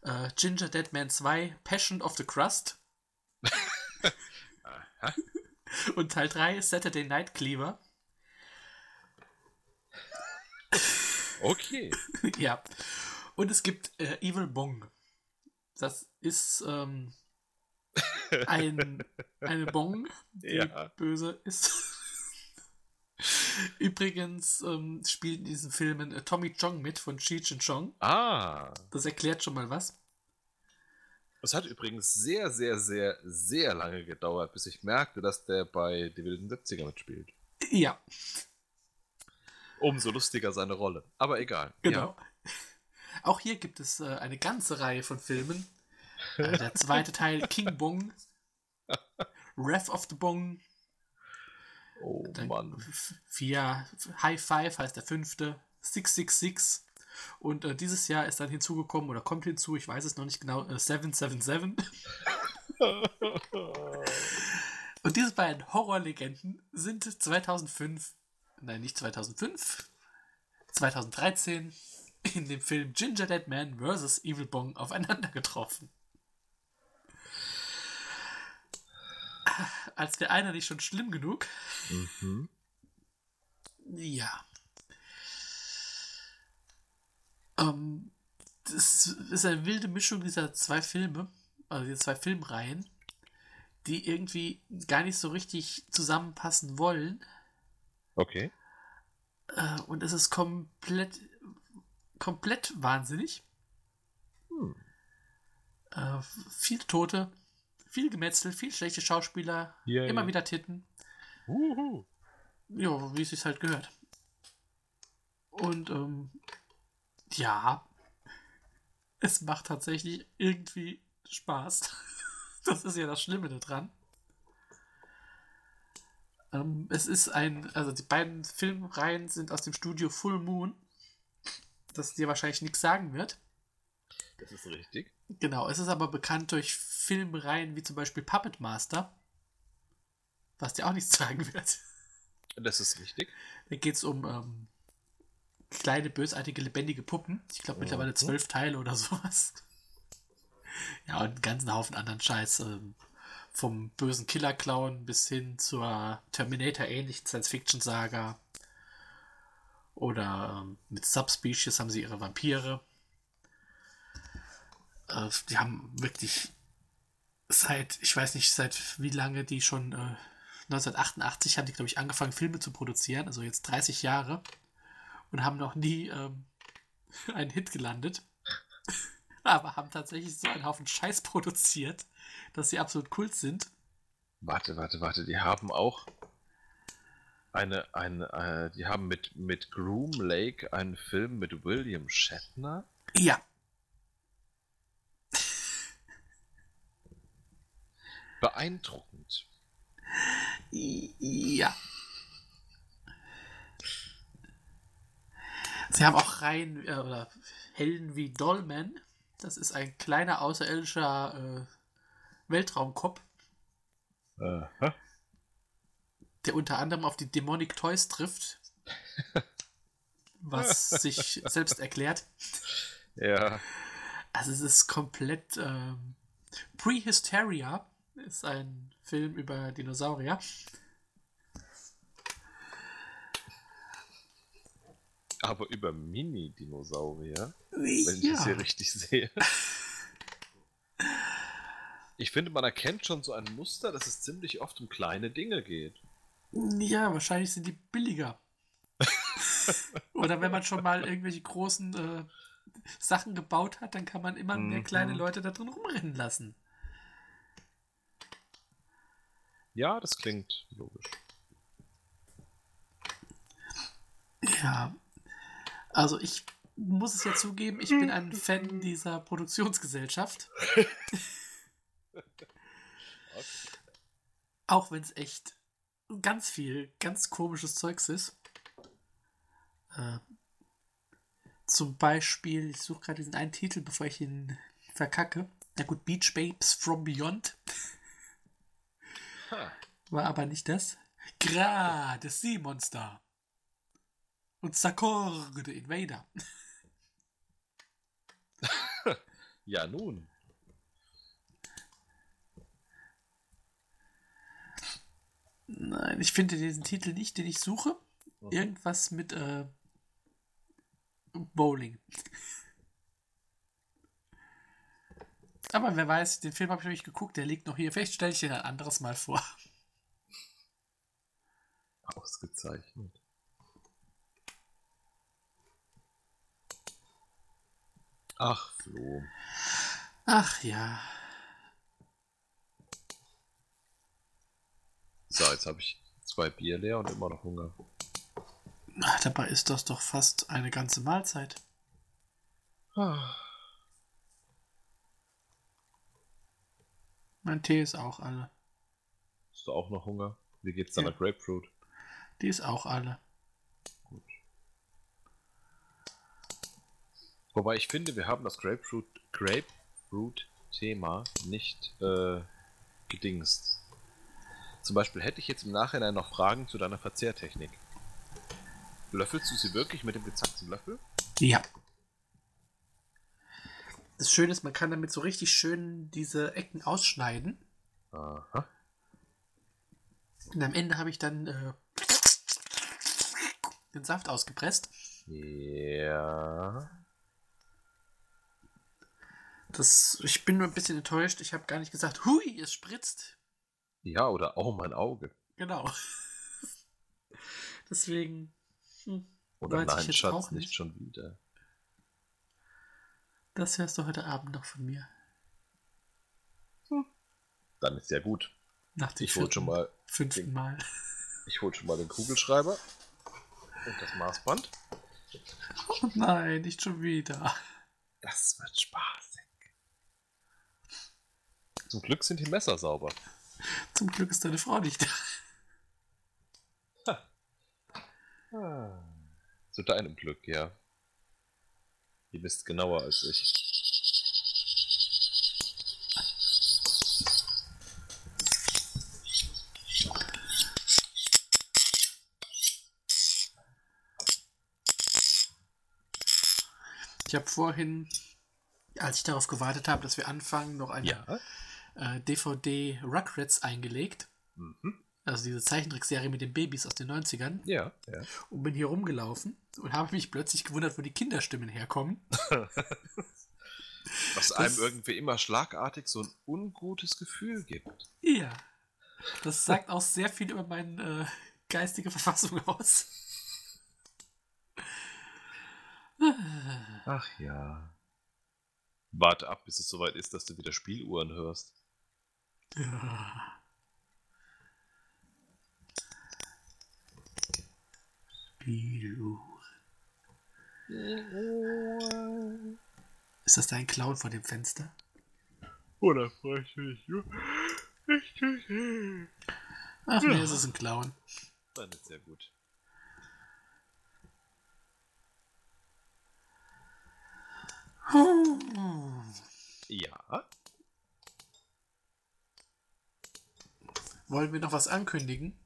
Äh, Ginger Dead Man 2, Passion of the Crust. *laughs* Und Teil 3, Saturday Night Cleaver. Okay. *laughs* ja. Und es gibt äh, Evil Bong. Das ist ähm, ein, eine Bong, die *laughs* ja. böse ist. *laughs* Übrigens ähm, spielt in diesen Filmen äh, Tommy Chong mit von Cheech and Chong. Ah. Das erklärt schon mal was. Es hat übrigens sehr, sehr, sehr, sehr lange gedauert, bis ich merkte, dass der bei Die wilden 70er mitspielt. Ja. Umso lustiger seine Rolle. Aber egal. Genau. Ja. *laughs* Auch hier gibt es äh, eine ganze Reihe von Filmen, äh, der zweite Teil King Bong. *laughs* Wrath of the Bong. Oh Dann Mann. Vier, High Five heißt der fünfte. 666. Und äh, dieses Jahr ist dann hinzugekommen oder kommt hinzu, ich weiß es noch nicht genau, äh, 777. *laughs* Und diese beiden Horrorlegenden sind 2005, nein, nicht 2005, 2013 in dem Film Ginger Dead Man vs. Evil Bong aufeinander getroffen. Als wäre einer nicht schon schlimm genug. Mhm. Ja. Ähm, das ist eine wilde Mischung dieser zwei Filme, also dieser zwei Filmreihen, die irgendwie gar nicht so richtig zusammenpassen wollen. Okay. Äh, und es ist komplett komplett wahnsinnig. Hm. Äh, viele Tote, viel Gemetzel, viel schlechte Schauspieler, Yay. immer wieder Titten. Uhu. Ja, wie es sich halt gehört. Und ähm, ja, es macht tatsächlich irgendwie Spaß. *laughs* Das ist ja das Schlimme daran. Ähm, es ist ein, also die beiden Filmreihen sind aus dem Studio Full Moon, das dir wahrscheinlich nichts sagen wird. Das ist richtig. Genau, es ist aber bekannt durch Filmreihen wie zum Beispiel Puppet Master, was dir auch nichts *laughs* sagen wird. Das ist richtig. Da geht es um ähm, kleine, bösartige, lebendige Puppen. Ich glaube mittlerweile Mhm. zwölf Teile oder *laughs* sowas. Ja, und einen ganzen Haufen anderen Scheiß. Ähm, vom bösen Killer-Clown bis hin zur Terminator-ähnlichen Science-Fiction-Saga. Oder ähm, mit Subspecies haben sie ihre Vampire. Äh, die haben wirklich seit, ich weiß nicht, seit wie lange die schon, äh, 1988 haben die, glaube ich, angefangen, Filme zu produzieren, also jetzt 30 Jahre, und haben noch nie ähm, *laughs* einen Hit gelandet. *laughs* Aber haben tatsächlich so einen Haufen Scheiß produziert, dass sie absolut Kult sind. Warte, warte, warte. Die haben auch eine, eine, äh, die haben mit, mit Groom Lake einen Film mit William Shatner. Ja, Beeindruckend. ja. Sie haben auch Reihen äh, oder Helden wie Dollman. Das ist ein kleiner außerirdischer äh, Weltraumkopf, Aha. der unter anderem auf die Demonic Toys trifft. Was sich selbst erklärt. Ja. Also es ist komplett ähm, Prehysteria ist ein Film über Dinosaurier. Aber über Mini-Dinosaurier, wenn ich das hier richtig sehe. Ich finde, man erkennt schon so ein Muster, dass es ziemlich oft um kleine Dinge geht. Ja, wahrscheinlich sind die billiger. Oder wenn man schon mal irgendwelche großen äh, Sachen gebaut hat, dann kann man immer mehr Mhm. kleine Leute da drin rumrennen lassen. Ja, das klingt logisch. Ja. Also ich muss es ja zugeben, ich bin ein Fan dieser Produktionsgesellschaft. *laughs* *laughs* Auch wenn es echt ganz viel, ganz komisches Zeugs ist. Äh, zum Beispiel, ich suche gerade diesen einen Titel, bevor ich ihn verkacke. Na gut, Beach Babes from Beyond. *laughs* War aber nicht das. Gra, das Sea Monster. Und Sakor, the Invader. *laughs* Ja, nun. Nein, ich finde diesen Titel nicht, den ich suche. Mhm. Irgendwas mit äh, Bowling. Aber wer weiß, den Film habe ich noch nicht geguckt, der liegt noch hier. Vielleicht stelle ich den ein anderes Mal vor. Ausgezeichnet. Ach, Flo. Ach ja. So, jetzt habe ich zwei Bier leer und immer noch Hunger. Ach, dabei ist das doch fast eine ganze Mahlzeit. Ah. Mein Tee ist auch alle. Hast du auch noch Hunger? Wie geht's deiner Ja. Grapefruit? Die ist auch alle. Gut. Wobei ich finde, wir haben das Grapefruit, Grapefruit-Thema nicht äh, gedingst. Zum Beispiel hätte ich jetzt im Nachhinein noch Fragen zu deiner Verzehrtechnik. Löffelst du sie wirklich mit dem gezackten Löffel? Ja. Das Schöne ist, man kann damit so richtig schön diese Ecken ausschneiden. Aha. Und am Ende habe ich dann äh, den Saft ausgepresst. Ja. Das, ich bin nur ein bisschen enttäuscht. Ich habe gar nicht gesagt, hui, es spritzt. Ja, oder oh, mein Auge. Genau. *laughs* Deswegen. Hm, Oder nein, Schatz, nicht nicht. schon wieder. Das hörst du heute Abend noch von mir. Dann ist ja gut. Nach dem Ich hol schon mal, fünften Mal. ich hol schon mal den Kugelschreiber und das Maßband. Oh *laughs* nein, nicht schon wieder. Das wird spaßig. Zum Glück sind die Messer sauber. Zum Glück ist deine Frau nicht da. Zu deinem Glück, ja. Die bist genauer als ich. Ich habe vorhin, als ich darauf gewartet habe, dass wir anfangen, noch eine Ja. äh, DVD Rugrats eingelegt. Mhm. Also diese Zeichentrickserie mit den Babys aus den 90ern. Ja, ja. Und bin hier rumgelaufen und habe mich plötzlich gewundert, wo die Kinderstimmen herkommen. *laughs* Was einem irgendwie immer schlagartig so ein ungutes Gefühl gibt. Ja. Das sagt auch sehr viel über meine äh, geistige Verfassung aus. *laughs* Ach ja. Warte ab, bis es soweit ist, dass du wieder Spieluhren hörst. Ja. Spieluhr. Ist das dein Clown vor dem Fenster? Oder freust du dich nur? Ach nee, es ist ein Clown. Dann ist sehr gut. Ja. Wollen wir noch was ankündigen?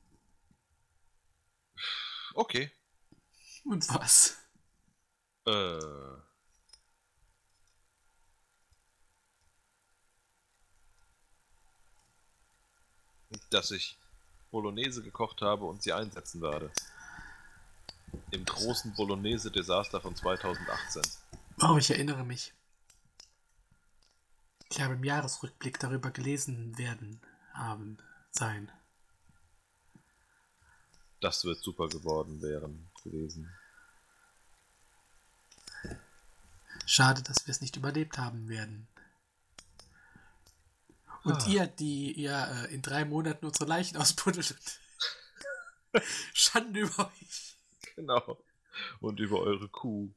Okay. Und was? Äh. Dass ich Bolognese gekocht habe und sie einsetzen werde. Im großen Bolognese-Desaster von 2018. Oh, ich erinnere mich. Ich habe im Jahresrückblick darüber gelesen werden haben sein. Das wird super geworden wären gewesen. Schade, dass wir es nicht überlebt haben werden. Und Ah. ihr, die ihr äh, in drei Monaten unsere Leichen ausbuddelt. *laughs* Schande über euch. Genau. Und über eure Kuh.